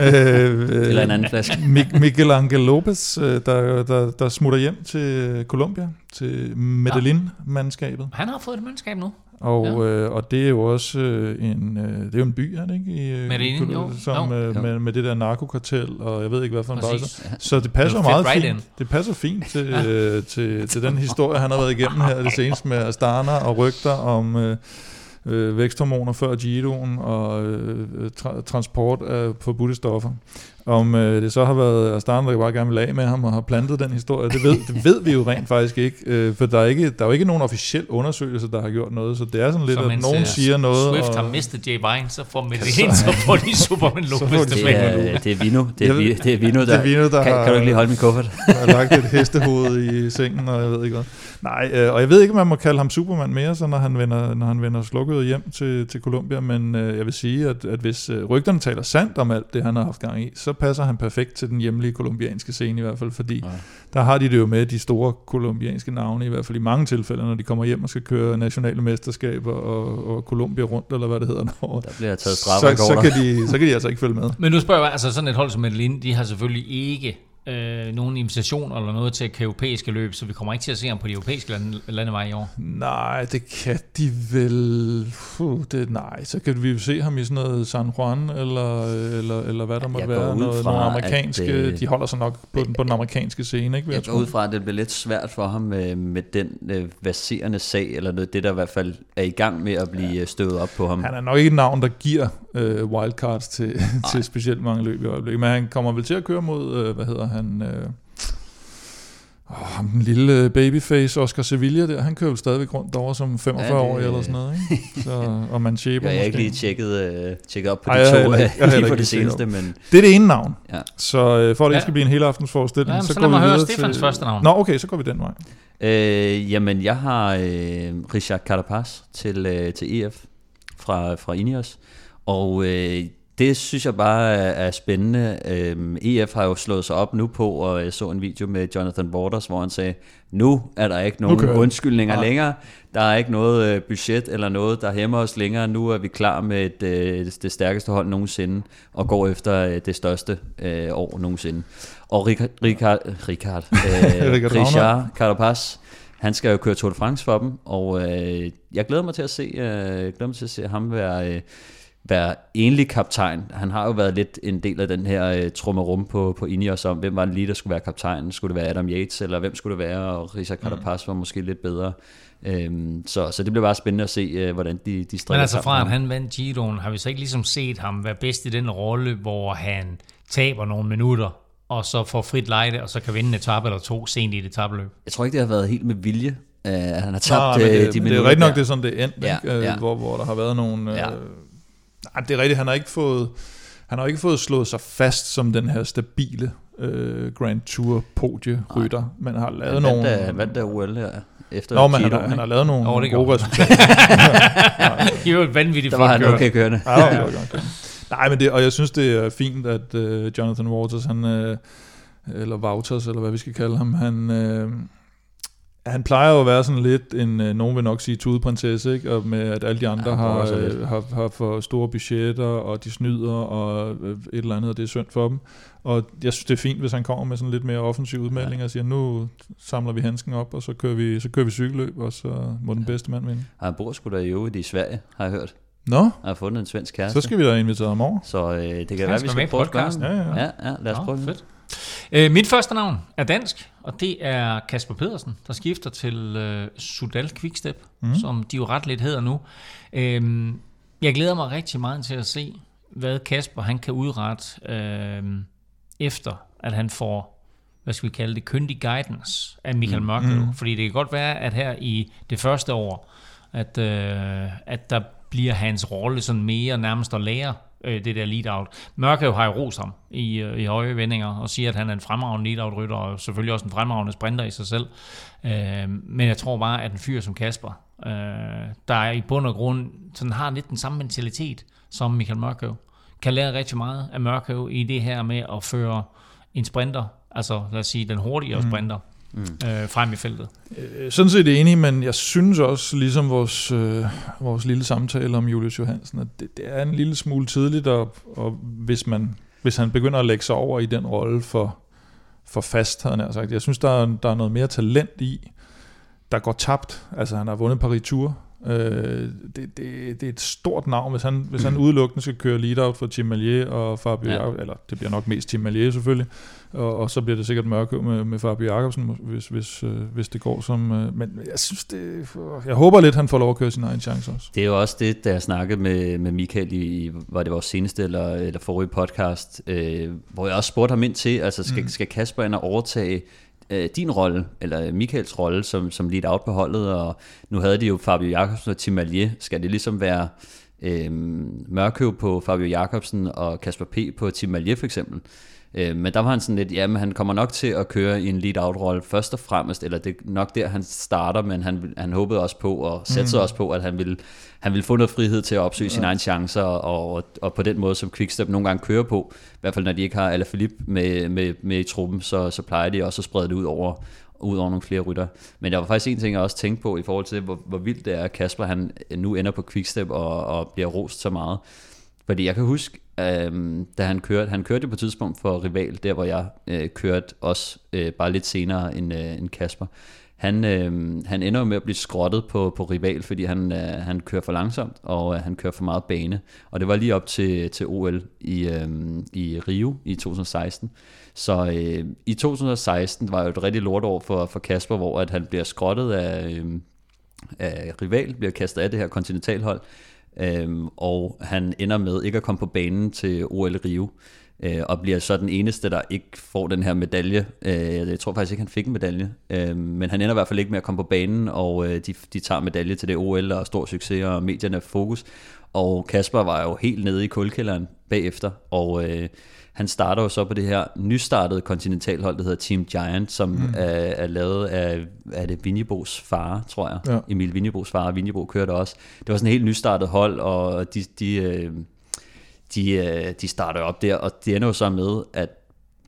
øh, øh, Eller en anden flaske. Mi- Miguel Angel Lopez, øh, der, der, der smutter hjem til Colombia, til Medellin-mandskabet. Han har fået et mandskab nu. Og, Ja. øh, og det er jo også øh, en, øh, det er jo en by, er det ikke? I, øh, Medellin, i- jo. Som, Jo. øh, Jo. med, med det der narkokartel, og jeg ved ikke, hvad for en bøjser. Så det passer er meget right fint. in. Det passer fint til, øh, til, til den historie, han har været igennem her det seneste med Astana og rygter om øh, øh, væksthormoner før Giroen og øh, tra- transport af forbudte stoffer. Om øh, det så har været Astana, der bare gerne vil af med ham og har plantet den historie, det ved, det ved vi jo rent faktisk ikke, øh, for der er, ikke, der er jo ikke nogen officiel undersøgelse, der har gjort noget, så det er sådan lidt, Så at nogen øh, siger noget. Swift og, har mistet Jay Vine, så får Medellin, så får de Superman Lopez de- Det tilbage. er, det er Vino. Det er, vi, det er Vino, der, det er Vino, der kan, har- kan du ikke lige holde min kuffert? har lagt et hestehoved i sengen, og jeg ved ikke hvad. Nej, øh, og jeg ved ikke, om man må kalde ham Superman mere, så når han vender, når han vender slukket hjem til, til Colombia, men øh, jeg vil sige, at, at hvis øh, rygterne taler sandt om alt det, han har haft gang i, så passer han perfekt til den hjemlige kolumbianske scene i hvert fald, fordi Ja. der har de det jo med de store kolumbianske navne, i hvert fald i mange tilfælde, når de kommer hjem og skal køre nationale mesterskaber og, og Colombia rundt, eller hvad det hedder. Når, Der bliver taget så, straffe så, kan de, så kan de altså ikke følge med. Men nu spørger jeg, altså sådan et hold som Medellin, de har selvfølgelig ikke øh, nogen invitation eller noget til europæiske løb, så vi kommer ikke til at se ham på de europæiske lande, landeveje i år. Nej, det kan de vel... Puh, det, nej, så kan vi jo se ham i sådan noget San Juan, eller, eller, eller hvad der Jeg går være. ud Noget, fra, nogle amerikanske, det- de holder sig nok på den, på den amerikanske scene, ikke? Jeg Jeg går tro. ud fra, at det bliver lidt svært for ham med, med den øh, baserende sag, eller noget, det der i hvert fald er i gang med at blive ja. støvet op på ham. Han er nok ikke et navn, der giver øh, wildcards til, til specielt mange løb i øjeblikket, men han kommer vel til at køre mod, øh, hvad hedder han... Øh, åh, ham den lille babyface Oscar Sevilla der, han kører jo stadigvæk rundt derovre som 45 Ja, det- år eller sådan noget, ikke? Så, og Manchebo Jeg har ikke lige tjekket, øh, tjekket op på Ej, de jeg to øh, ikke- jeg har lige på det seneste, men Det er det ene navn. Ja. Så øh, for at det ikke skal blive en hel aftens forestilling, Ja, så, så går vi høre videre Stefans til... første navn. Nå, okay, så går vi den vej. øh, jamen jeg har øh, Richard Carapaz til, øh, til EF fra, fra Ineos, og øh, det synes jeg bare er, er spændende. Øhm, EF har jo slået sig op nu på, og jeg så en video med Jonathan Waters, hvor han sagde, nu er der ikke nogen det. undskyldninger Nej. længere. Der er ikke noget øh, budget eller noget, der hæmmer os længere. Nu er vi klar med et, øh, det stærkeste hold nogensinde, og går efter øh, det største øh, år nogensinde. Og Richard, Richard, Richard, øh, Richard. Richard Carapaz, han skal jo køre Tour de France for dem, og øh, jeg glæder mig til at se, øh, jeg glæder mig til at se ham være, øh, være enlig kaptajn. Han har jo været lidt en del af den her øh, trummerum på, på Ineos om, hvem var det lige, der skulle være kaptajn? Skulle det være Adam Yates, eller hvem skulle det være? Og Richard Carapaz var måske lidt bedre. Øhm, så, så det bliver bare spændende at se, øh, hvordan de, de strikker Men altså fra at han vandt Giroen, har vi så ikke ligesom set ham være bedst i den rolle, hvor han taber nogle minutter, og så får frit lejde, og så kan vinde en etape eller to sent i et etabeløb. Jeg tror ikke, det har været helt med vilje, at han har tabt men øh, det, de men det minutter er rigtigt nok, det er sådan, det er endt, Ja, ikke? Øh, ja. Hvor, hvor der har været nogle... Øh, Ja. Nej, det er rigtigt, han har ikke fået... Han har ikke fået slået sig fast som den her stabile øh, Grand Tour podie-rytter, men har lavet Han nogle... han vandt da OL her, efter Nå, men han, har, han har lavet nogle, Åh, oh, det gode resultater. Det er jo et vanvittigt Der var han okay kørende. Ja, var godt. ja. Nej, men det, og jeg synes, det er fint, at øh, Jonathan Waters, han, øh, eller Wouters, eller hvad vi skal kalde ham, han, øh, han plejer jo at være sådan lidt en, øh, nogen vil nok sige tudeprinsesse, ikke? Og med at alle de andre Ja, har, øh, har, har for store budgetter, og de snyder, og øh, et eller andet, og det er synd for dem. Og jeg synes, det er fint, hvis han kommer med sådan lidt mere offensiv udmelding, og siger, nu samler vi handsken op, og så kører vi, så kører vi cykelløb, og så må den bedste mand vinde. Han bor sgu da i øvrigt i Sverige, har jeg hørt. Nå, Han har fundet en svensk kæreste. så skal vi da invitere ham over. Så øh, det kan Han være, skal vi skal i prøve at. Ja, ja, ja. Ja, ja, lad os Nå, prøve det. fedt. Øh, mit første navn er dansk, og det er Kasper Pedersen, der skifter til øh, Sudal Quickstep, mm. som de jo ret lidt hedder nu. Øhm, jeg glæder mig rigtig meget til at se, hvad Kasper han kan udrette øh, efter, at han får hvad skal vi kalde det, kyndig guidance af Michael Mørkøv. Mm. Fordi det kan godt være, at her i det første år, at, øh, at der bliver hans rolle sådan mere nærmest at lære øh, det der lead-out. Mørkøv har jo rost ham i, øh, i høje vendinger, og siger, at han er en fremragende lead-out-rytter, og selvfølgelig også en fremragende sprinter i sig selv. Øh, men jeg tror bare, at en fyr som Kasper, øh, der er i bund og grund, sådan har lidt den samme mentalitet som Michael Mørkøv, kan lære rigtig meget af Mørkøv i det her med at føre en sprinter, altså lad os sige den hurtigere sprinter, mm. øh, frem i feltet. Øh, Sådan set enig, men jeg synes også, ligesom vores, øh, vores lille samtale om Julius Johansen, at det, det er en lille smule tidligt, og, og hvis, man, hvis han begynder at lægge sig over i den rolle for, for fast, havde jeg nær sagt. Jeg synes, der er, der er noget mere talent i, der går tabt. Altså, han har vundet Paris Tour. Øh, det, det, det er et stort navn, hvis han, hvis han udelukkende skal køre lead-out for Tim Mallier og Fabio Ja. eller det bliver nok mest Tim Mallier selvfølgelig, og, og så bliver det sikkert mørkøv med, med Fabio Jacobsen, hvis, hvis, øh, hvis det går som... Øh, men jeg synes, det... Jeg håber lidt, han får lov at køre sin egen chance også. Det er jo også det, da jeg snakkede med, med Michael i, i- var det vores seneste eller, eller forrige podcast, øh, hvor jeg også spurgte ham ind til, altså skal, mm. skal Kasper ind og overtage øh, din rolle, eller Michaels rolle som, som lead out på holdet, og nu havde de jo Fabio Jacobsen og Tim Allier. Skal det ligesom være øh, Mørkøv på Fabio Jacobsen og Kasper P. på Tim Allier for eksempel? Øh, men der var han sådan lidt, ja, men han kommer nok til at køre i en lead-out-rolle først og fremmest, eller det er nok der, han starter, men han, han håbede også på, og satte mm. også på, at han ville, han ville få noget frihed til at opsøge ja. sine egne chancer, og, og, og på den måde, som Quickstep nogle gange kører på, i hvert fald når de ikke har Alaphilippe med, med, med i truppen, så, så plejer de også at sprede det ud over, ud over nogle flere rytter. Men der var faktisk en ting, jeg også tænkte på, i forhold til, hvor, hvor vildt det er, at Kasper han nu ender på Quickstep og, og bliver rost så meget. Fordi jeg kan huske, øhm, da han kørte, han kørte på et tidspunkt for Rival, der hvor jeg øh, kørte også øh, bare lidt senere end, øh, end Kasper. Han, øh, han ender jo med at blive skrottet på, på Rival, fordi han, øh, han kører for langsomt, og øh, han kører for meget bane. Og det var lige op til, til OL i, øh, i Rio i 2016. Så øh, i 2016 var jo et rigtig lortår for, for Kasper, hvor at han bliver skrottet af, øh, af Rival, bliver kastet af det her kontinentalhold, øh, og han ender med ikke at komme på banen til OL Rio, øh, og bliver så den eneste, der ikke får den her medalje. Øh, jeg tror faktisk ikke, han fik en medalje, øh, men han ender i hvert fald ikke med at komme på banen, og øh, de, de tager medalje til det OL, og stor succes, og medierne er fokus. Og Kasper var jo helt nede i kulkælderen bagefter, og øh, han starter jo så på det her nystartede kontinentalhold, der hedder Team Giant, som mm. er, er lavet af, af det Vinjebos far, tror jeg. Ja. Emil Vinjebos far, Vinjebo kørte også. Det var sådan et helt nystartet hold, og de, de, øh, de, øh, de starter op der, og det ender jo så med, at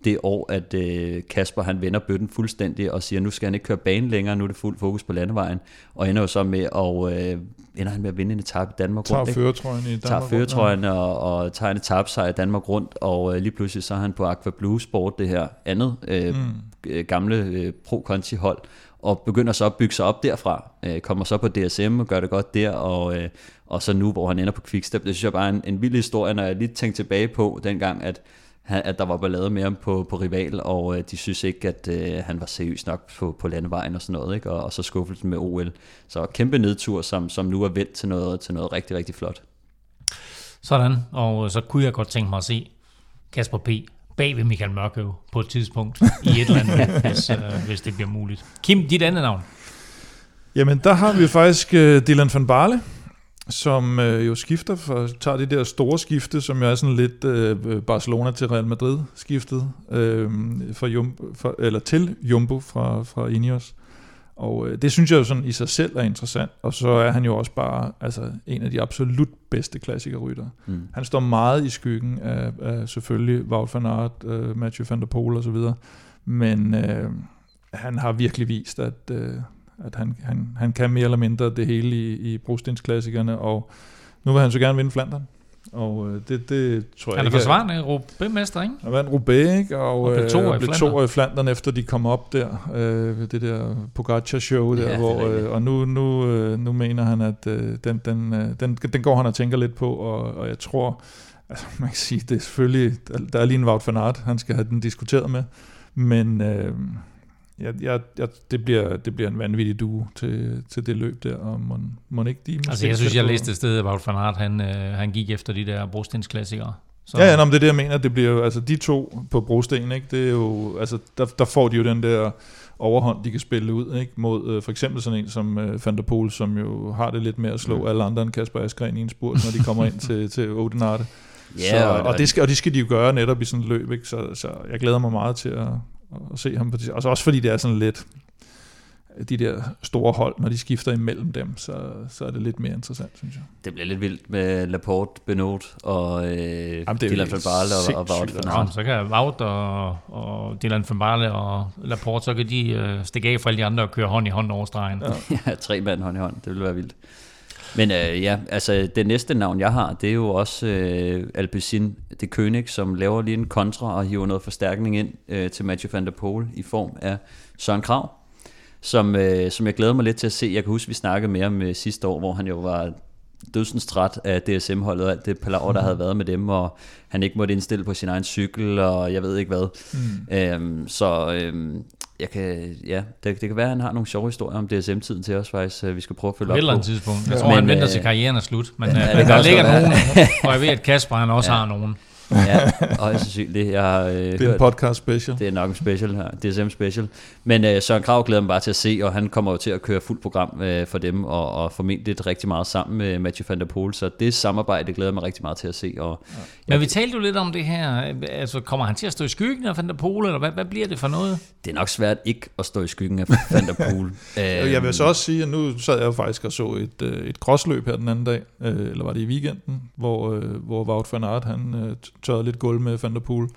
det år, at øh, Kasper han vender bøtten fuldstændig og siger, nu skal han ikke køre banen længere, nu er det fuld fokus på landevejen, og ender jo så med at, øh, ender han med at vinde en etape i Danmark Tager rundt. ikke? føretrøjen i Danmark. tager føretrøjen og, og tager en etape i Danmark rundt, og øh, lige pludselig så er han på Aqua Blue Sport, det her andet øh, mm. gamle øh, Pro Conti hold, og begynder så at bygge sig op derfra. Øh, kommer så på DSM og gør det godt der, og, øh, og så nu, hvor han ender på Quickstep. Det synes jeg bare er en, en vild historie, når jeg lige tænker tilbage på dengang, at han- at der var ballade med ham på, på rival, og øh, de synes ikke, at øh, han var seriøs nok på, på landevejen og sådan noget, ikke? Og, og så skuffelsen med OL. Så kæmpe nedtur, som, som nu er vendt til noget, til noget rigtig, rigtig flot. Sådan, og så kunne jeg godt tænke mig at se Kasper P. bag ved Michael Mørkøv på et tidspunkt i et eller andet, hvis, øh, hvis det bliver muligt. Kim, dit andet navn. Jamen, der har vi faktisk uh, Dylan van Barle, som uh, jo skifter, for, tager det der store skifte, som jo er sådan lidt uh, Barcelona til Real Madrid skiftet, uh, fra Jumbo, for, eller til Jumbo fra, fra Ineos. Og uh, det synes jeg jo sådan i sig selv er interessant, og så er han jo også bare altså, en af de absolut bedste klassikerryttere. Mm. Han står meget i skyggen af, af selvfølgelig Wout van Aert, uh, Mathieu van der Poel osv., men uh, han har virkelig vist, at, uh, at han, han, han kan mere eller mindre det hele i, i brostensklassikerne, og nu vil han så gerne vinde Flandern. Og øh, det, det tror jeg Han er forsvarende Roubaix-mester, ikke? Han vandt Roubaix, ikke? Og, Og blev i øh, blev i Flandern, efter de kom op der, øh, det der Pogacar-show der, Ja, hvor, øh, og nu, nu, øh, nu mener han, at øh, den, den, øh, den, den går han og tænker lidt på, og, og jeg tror, altså man kan sige, det er selvfølgelig, der, der er lige en Wout van Aert, han skal have den diskuteret med, men øh, jeg, jeg, jeg, det, bliver, det bliver en vanvittig duo til, til det løb der, og må, må ikke de Altså, jeg synes, jeg læste et sted, at Wout van Aert, han, øh, han gik efter de der brostensklassikere. Så, Ja, ja, nå, men det er det, jeg mener. Det bliver jo, altså de to på brosten, ikke? Det er jo, altså der, der får de jo den der overhånd, de kan spille ud, ikke? Mod øh, for eksempel sådan en som øh, Van der Poel, som jo har det lidt med at slå Mm. alle andre end Kasper Askren i en spurt, når de kommer ind til, til Odenarte. Ja, så, og- og, det skal, og det skal de jo gøre netop i sådan et løb, ikke? Så, så jeg glæder mig meget til at, at se ham på det. Og så også fordi det er sådan lidt de der store hold, når de skifter imellem dem, så, så er det lidt mere interessant, synes jeg. Det bliver lidt vildt med Laporte, Benot og øh, det er jo Dylan van Barle og, og Wout van Nå, Aert. så kan Wout og, og Dylan van Barle og Laporte, så kan de øh, stikke af fra alle de andre og køre hånd i hånd over stregen. Ja. ja, tre mand hånd i hånd, det ville være vildt. Men øh, ja, altså det næste navn, jeg har, det er jo også øh, Alpecin de König, som laver lige en kontra og hiver noget forstærkning ind øh, til Mathieu van der Poel i form af Søren Krav, som, øh, som jeg glæder mig lidt til at se. Jeg kan huske, vi snakkede med ham øh, sidste år, hvor han jo var dødsens træt af DSM-holdet og alt det palaver, der havde været med dem, og han ikke måtte indstille på sin egen cykel, og jeg ved ikke hvad. Mm. Øhm, så øhm, jeg kan, ja, det, det kan være, at han har nogle sjove historier om DSM-tiden til os faktisk, øh, vi skal prøve at følge På et op eller på. andet tidspunkt. Jeg tror, han Men, venter øh, til karrieren er slut. Men ja, kan der ligger nogen, og jeg ved, at Kasper han også Ja. har nogen. Ja, højst sandsynligt. Jeg har øh, Det er en podcast special. det er nok en special her, DSM special. Men øh, Søren Krav glæder mig bare til at se, og han kommer jo til at køre fuldt program øh, for dem, og, og formentlig rigtig meget sammen med Mathieu van der Poel, så det samarbejde glæder jeg mig rigtig meget til at se. Og, Men vi talte jo lidt om det her. Altså, kommer han til at stå i skyggen af Van der Pol, eller hvad, hvad bliver det for noget? det er nok svært ikke at stå i skyggen af van der Poel. Jeg vil så også sige, at nu sad jeg jo faktisk og så et, øh, et crossløb her den anden dag, øh, eller var det i weekenden, hvor, øh, hvor Wout van Aert, han øh, tørrede lidt gulv med Van der Poel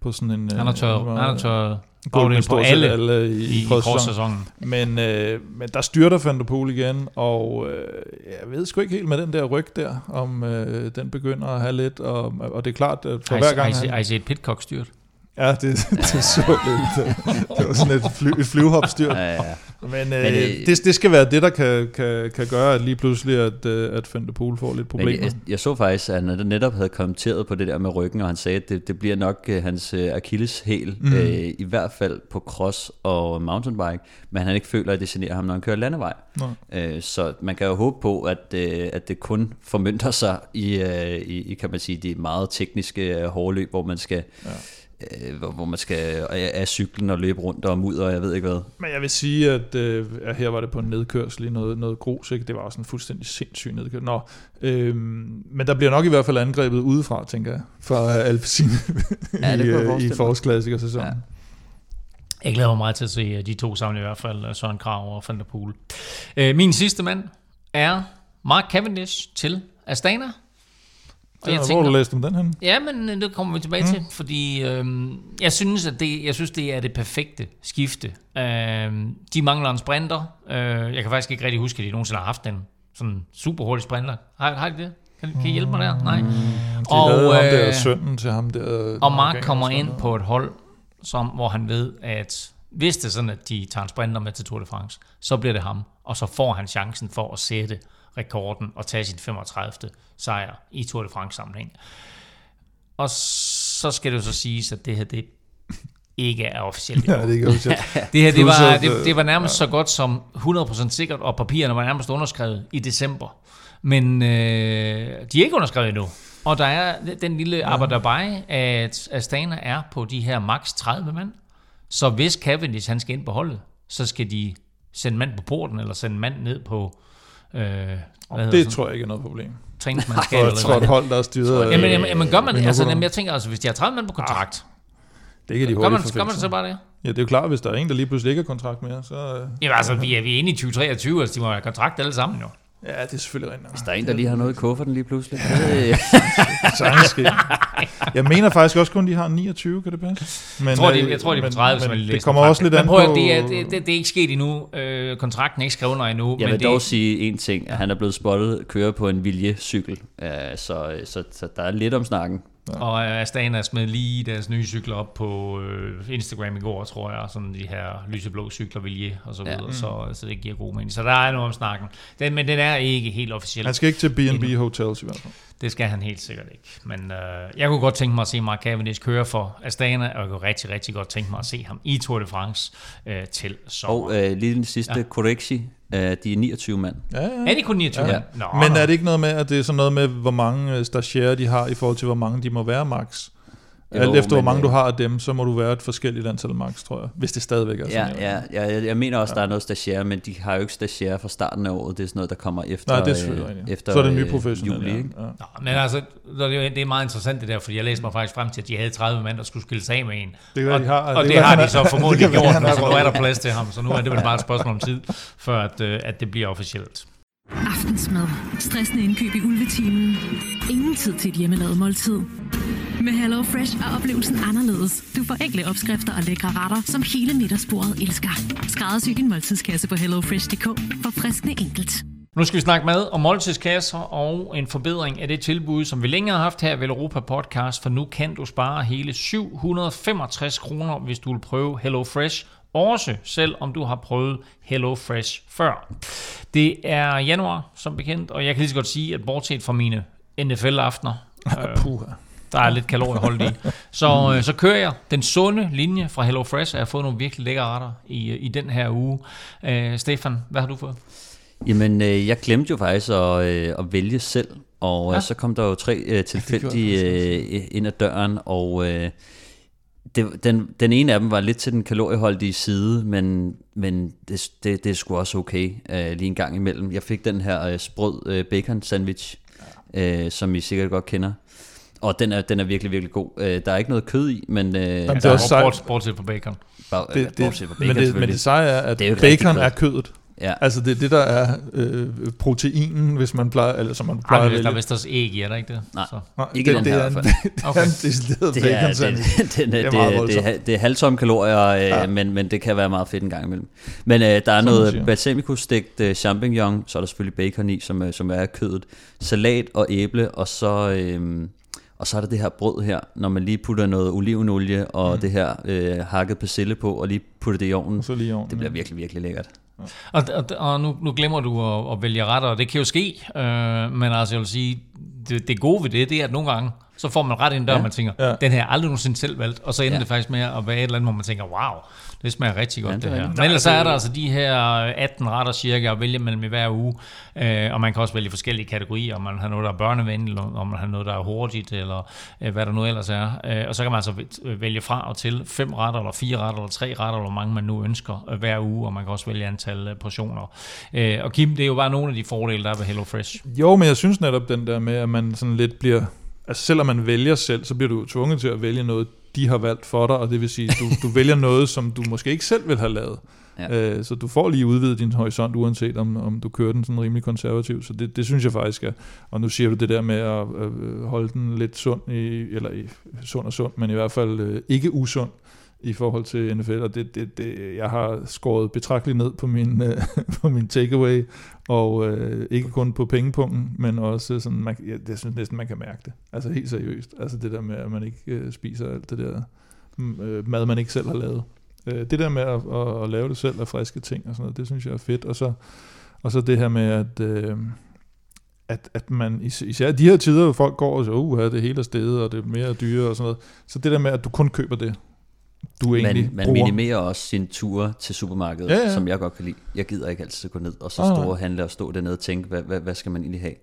på sådan en... øh, Han har tørret, han har tørret gulv på alle, alle i, i, i crosssæsonen. Men, øh, men der styrter Van der Poel igen, og øh, jeg ved sgu ikke helt med den der ryg der, om øh, den begynder at have lidt, og, og det er klart, at for I, hver har, I, gang har han... I set Pitcock styrt? Ja, det, det så lidt. øh, Det var sådan et, fly, et flyvehopstyrt. Ja, ja. Men, øh, Men, øh, det, det skal være det, der kan, kan, kan gøre, at lige pludselig, at, øh, at Poel får lidt problemer. jeg, jeg så faktisk, at han netop havde kommenteret på det der med ryggen, og han sagde, at det, det bliver nok uh, hans uh, Achilles-hæl, Mm. uh, i hvert fald på cross og mountainbike, men han ikke føler, at det generer ham, når han kører landevej. Uh, så man kan jo håbe på, at, uh, at det kun formyndter sig i, uh, i, kan man sige, de meget tekniske uh, hårløb, hvor man skal... Ja. Øh, hvor, hvor man skal af, cyklen og løbe rundt og mudder, og jeg ved ikke hvad. Men jeg vil sige, at øh, her var det på en nedkørsel i noget, noget grus, ikke? det var også en fuldstændig sindssyg nedkørsel. Nå, øh, men der bliver nok i hvert fald angrebet udefra, tænker jeg, fra Alpecin Ja, i, øh, i forårsklassikersæsonen. Ja. Jeg glæder mig meget til at se øh, de to sammen i hvert fald, øh, Søren Krav og Van der Poel. Min sidste mand er Mark Cavendish til Astana. Og jeg Hvor tænker, du læst om den hen? Ja, men øh, det kommer vi tilbage mm. til, fordi øhm, jeg synes, at det, jeg synes, det er det perfekte skifte. Øhm, de mangler en sprinter. Øh, jeg kan faktisk ikke rigtig huske, at de nogensinde har haft en sådan super hurtig sprinter. Har, har de det? Kan, kan I hjælpe mig der? Nej. De Og, ham der øh, sønnen til ham der. Og Mark den kommer ind på et hold, som, hvor han ved, at hvis det er sådan, at de tager en sprinter med til Tour de France, så bliver det ham. Og så får han chancen for at sætte rekorden og tage sin 35. sejr i Tour de France sammenhæng. Og så skal det jo så siges, at det her det ikke er officielt. Ja, det er ikke officielt. Det her det var, det, øh, det var nærmest så godt som 100% sikkert, og papirerne var nærmest underskrevet i december. Men øh, de er ikke underskrevet endnu. Og der er den lille ja. arbejderbej, at Astana er på de her maks 30 mand. Så hvis Cavendish han skal ind på holdet, så skal de sende mand på porten, eller sende mand ned på øh, hvad Det tror jeg ikke er noget problem. træningsmandskab. Og jeg eller tror, et hold, der er styret. Jamen, jamen, jamen, gør man? Altså, jamen, jeg tænker altså, hvis de har 30 mand på kontrakt, Det kan de gør man, gør man så bare det? Ja, det er jo klart, hvis der er en, der lige pludselig ikke har kontrakt mere, så... øh, Jamen altså, vi er, vi er inde i 2023, altså de må have kontrakt alle sammen jo. Ja, det er selvfølgelig rent. Hvis der er en, der lige har noget i kufferten lige pludselig. Det, Sagtens ske. Jeg mener faktisk også kun, de har 29, kan det passe? Men, Jeg tror, de, øh, jeg tror, de er på men- 30, hvis men man lige Det kommer også lidt an på... det er, det, det, det er ikke sket endnu. Øh, kontrakten er ikke skrevet under endnu. jeg men vil det, dog sige en ting. at Han er blevet spottet køre på en viljecykel. Uh, så, så, så der er lidt om snakken. Og Astana smed lige deres nye cykler op på øh, Instagram i går, tror jeg. Sådan de her lyseblå cykler, Vilje og så Ja. videre. Så, så det giver god mening. Så der er noget om snakken. Den, men den er ikke helt officiel. Han skal ikke til B&B Hotels i hvert fald. Det skal han helt sikkert ikke. Men øh, jeg kunne godt tænke mig at se Mark Cavendish køre for Astana, og jeg kunne rigtig, rigtig godt tænke mig at se ham i Tour de France øh, til sommer. Og uh, lige den sidste, Ja. ja. Uh, de er 29 mand. Ja, ja. er de kun 29? Ja. Ja. Nå, Men er det ikke noget med, at det er sådan noget med, hvor mange øh, stagiaire de har, i forhold til, hvor mange de må være max? Jo, Alt efter, hvor mange øh, du har af dem, så må du være et forskelligt antal max, tror jeg. Hvis det stadigvæk er Ja, sådan. ja, ja jeg, jeg mener også, der er noget stagiaire, men de har jo ikke stagiaire fra starten af året. Det er sådan noget, der kommer efter, Nej, det er øh, efter Så er det nye øh, professionelle. juli. Ikke? Ja. Ja. Nå, men altså, så er det, jo- det er meget interessant det der, fordi jeg læste mig faktisk frem til, at de havde 30 mand, der skulle skille sig af med en. Det kan og, de har- og det det, har de så formodentlig gjort, så nu er der plads til ham. Så nu er det vel bare et spørgsmål om tid, før at, øh, at det bliver officielt. Aftensmad. Stressende indkøb i ulvetimen. Ingen tid til et hjemmelavet måltid. Med Hello Fresh er oplevelsen anderledes. Du får enkle opskrifter og lækre retter, som hele middagsbordet elsker. Skræddersy din måltidskasse på hellofresh.dk for friskende enkelt. Nu skal vi snakke mad og måltidskasser og en forbedring af det tilbud, som vi længere har haft her ved Europa Podcast, for nu kan du spare hele 765 kroner, hvis du vil prøve Hello Fresh, også selv om du har prøvet Hello Fresh før. Det er januar, som bekendt, og jeg kan lige så godt sige, at bortset fra mine NFL-aftener, øh, Puha. der er lidt kalorieholdt i, så, øh, så kører jeg den sunde linje fra Hello Fresh, og jeg har fået nogle virkelig lækre retter i, i den her uge. Øh, Stefan, hvad har du fået? Jamen, øh, jeg glemte jo faktisk at, øh, at vælge selv, og Ja. ja. så kom der jo tre øh, tilfældige øh, ind ad døren, og øh, det, den, den ene af dem var lidt til den kalorieholdige side, men, men det, det, det er sgu også okay øh, lige en gang imellem. Jeg fik den her øh, sprød øh, bacon sandwich, øh, som I sikkert godt kender. Og den er, den er virkelig, virkelig god. Øh, der er ikke noget kød i, men... Øh, det er også sejt. bort, bortset fra bacon. bare, Det, det, bortset fra men, det, men det seje er, at Det er bacon er kødet. Ja. Altså det er det, der er øh, proteinen, hvis man plejer, eller som man plejer Ej, at der er vælge. vist også æg i, er der ikke det? Nej. Så. Nej, Ikke det, den det her er i en, det Okay. er en decideret det er, sandwich. den, Det det, er det, meget det, det, det er halvtomme kalorier, øh, Ja. men, men det kan være meget fedt en gang imellem. Men øh, der er Som noget balsamico-stegt øh, champignon, så er der selvfølgelig bacon i, som, øh, som er kødet, salat og æble, og så, øh, og så er der det her brød her, når man lige putter noget olivenolie og mm. det her øh, hakket persille på, og lige putter det i ovnen. Og så lige ovnen. Det bliver virkelig, virkelig lækkert. Og, og, og nu, nu glemmer du at, at vælge retter, og det kan jo ske, øh, men altså jeg vil sige, det, det gode ved det, det er, at nogle gange, så får man ret ind der, ja. Man tænker, Ja. den her jeg aldrig nogensinde selv valgt, og så ender. Ja. det faktisk med at være et eller andet, hvor man tænker, wow, det smager rigtig godt Ja, det det, er her. Men ellers så er der altså de her 18 retter cirka at vælge mellem i hver uge, øh, og man kan også vælge forskellige kategorier, om man har noget, der er børnevenligt, eller om man har noget, der er hurtigt, eller øh, hvad der nu ellers er. Øh, og så kan man altså væ- vælge fra og til fem retter, eller fire retter, eller tre retter, eller hvor mange man nu ønsker øh, hver uge, og man kan også vælge antal øh, portioner. Øh, og Kim, det er jo bare nogle af de fordele, der er ved HelloFresh. Jo, men jeg synes netop den der med, at man sådan lidt bliver... Altså selvom man vælger selv, så bliver du tvunget til at vælge noget de har valgt for dig, og det vil sige, du, du vælger noget, som du måske ikke selv vil have lavet. Ja. Øh, så du får lige udvidet din horisont, uanset om, om du kører den sådan rimelig konservativ. Så det, det synes jeg faktisk er. Og nu siger du det der med at øh, holde den lidt sund, i, eller i, sund og sund, men i hvert fald øh, ikke usund i forhold til NFL, og det, det, det, jeg har skåret betragteligt ned på min, øh, på min takeaway, og øh, ikke kun på pengepunkten, men også sådan, man, ja, det synes næsten, man kan mærke det. Altså helt seriøst. Altså det der med, at man ikke øh, spiser alt det der mm, øh, mad, man ikke selv har lavet. Øh, det der med at, at, at lave det selv af friske ting og sådan noget, det synes jeg er fedt. Og så, og så det her med, at, øh, at, at man især i de her tider, hvor folk går og siger, uh, det hele er stedet, og det er mere dyre og sådan noget. Så det der med, at du kun køber det, du egentlig Man, man bruger. minimerer også sin ture til supermarkedet, Ja, ja, som jeg godt kan lide. Jeg gider ikke altid gå ned og så Ah, nej. store handle og stå dernede og tænke, hvad, hvad, hvad skal man egentlig have?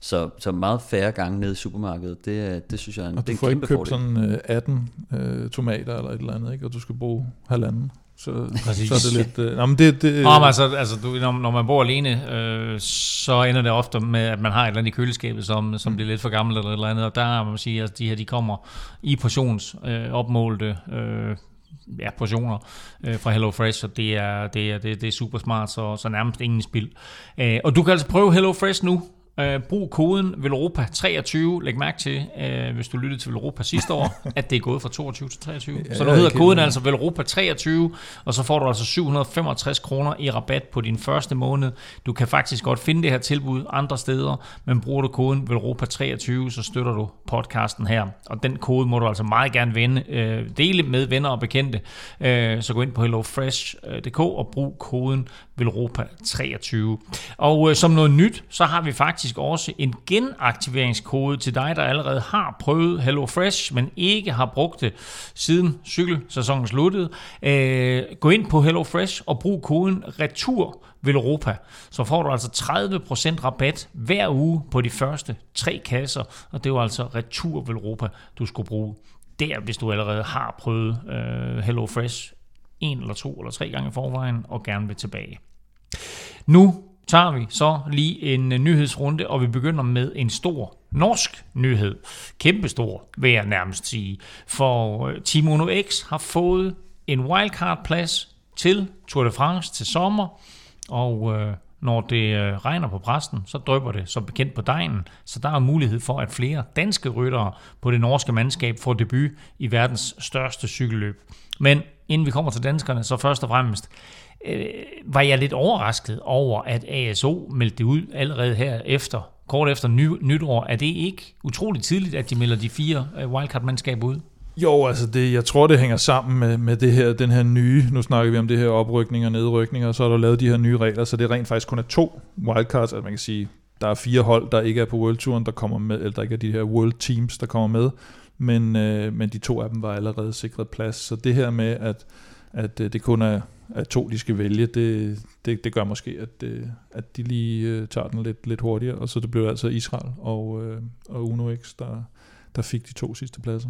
Så, så meget færre gange nede i supermarkedet, det, er- det synes jeg er en, Og det du er en får ikke kæmpe købt fordel. sådan øh, 18 øh, tomater eller et eller andet, ikke? og du skal bruge halvanden. Så, Præcis. så er det lidt... Øh, nå, men det, det, Nå, men altså, altså du, når, når man bor alene, øh, så ender det ofte med, at man har et eller andet i køleskabet, som, som bliver lidt for gammelt eller et eller andet, og der må man sige, at de her, de kommer i portions øh, opmålte øh, ja, portioner øh, fra HelloFresh, og det er, det er, det, det er super smart, så, så nærmest ingen spild. Øh, og du kan altså prøve HelloFresh nu. Øh, brug koden VELOROPA23. Læg mærke til, øh, hvis du lyttede til VELOROPA sidste år, at det er gået fra 22 til 23. Ja, så nu hedder koden altså VELOROPA23, og så får du altså 765 kroner i rabat på din første måned. Du kan faktisk godt finde det her tilbud andre steder, men bruger du koden VELOROPA23, så støtter du podcasten her. Og den kode må du altså meget gerne vende, øh, dele med venner og bekendte. Øh, så gå ind på hellofresh.dk og brug koden VELOROPA23. Og øh, som noget nyt, så har vi faktisk også en genaktiveringskode til dig, der allerede har prøvet HelloFresh, men ikke har brugt det siden cykelsæsonen sluttede. Øh, gå ind på HelloFresh og brug koden RETUR Velropa, så får du altså 30% rabat hver uge på de første tre kasser, og det var altså Retur Velropa, du skulle bruge der, hvis du allerede har prøvet øh, HelloFresh en eller to eller tre gange i forvejen, og gerne vil tilbage. Nu tager vi så lige en øh, nyhedsrunde, og vi begynder med en stor norsk nyhed. Kæmpestor, vil jeg nærmest sige. For øh, Team Uno X har fået en wildcard-plads til Tour de France til sommer, og øh, når det øh, regner på præsten, så drøber det som bekendt på dejen, så der er mulighed for, at flere danske ryttere på det norske mandskab får debut i verdens største cykelløb. Men inden vi kommer til danskerne, så først og fremmest, øh, var jeg lidt overrasket over, at ASO meldte det ud allerede her efter, kort efter ny, nytår. Er det ikke utroligt tidligt, at de melder de fire øh, wildcard-mandskaber ud? Jo, altså det, jeg tror, det hænger sammen med, med det her, den her nye, nu snakker vi om det her oprykning og nedrykning, og så er der lavet de her nye regler, så det er rent faktisk kun er to wildcards, altså man kan sige, der er fire hold, der ikke er på World Touren, der kommer med, eller der ikke er de her World Teams, der kommer med, men, øh, men de to af dem var allerede sikret plads, så det her med, at, at øh, det kun er, er to, de skal vælge, det, det, det gør måske, at, øh, at de lige øh, tager den lidt, lidt hurtigere, og så det blev altså Israel og, øh, og Uno X, der, der fik de to sidste pladser.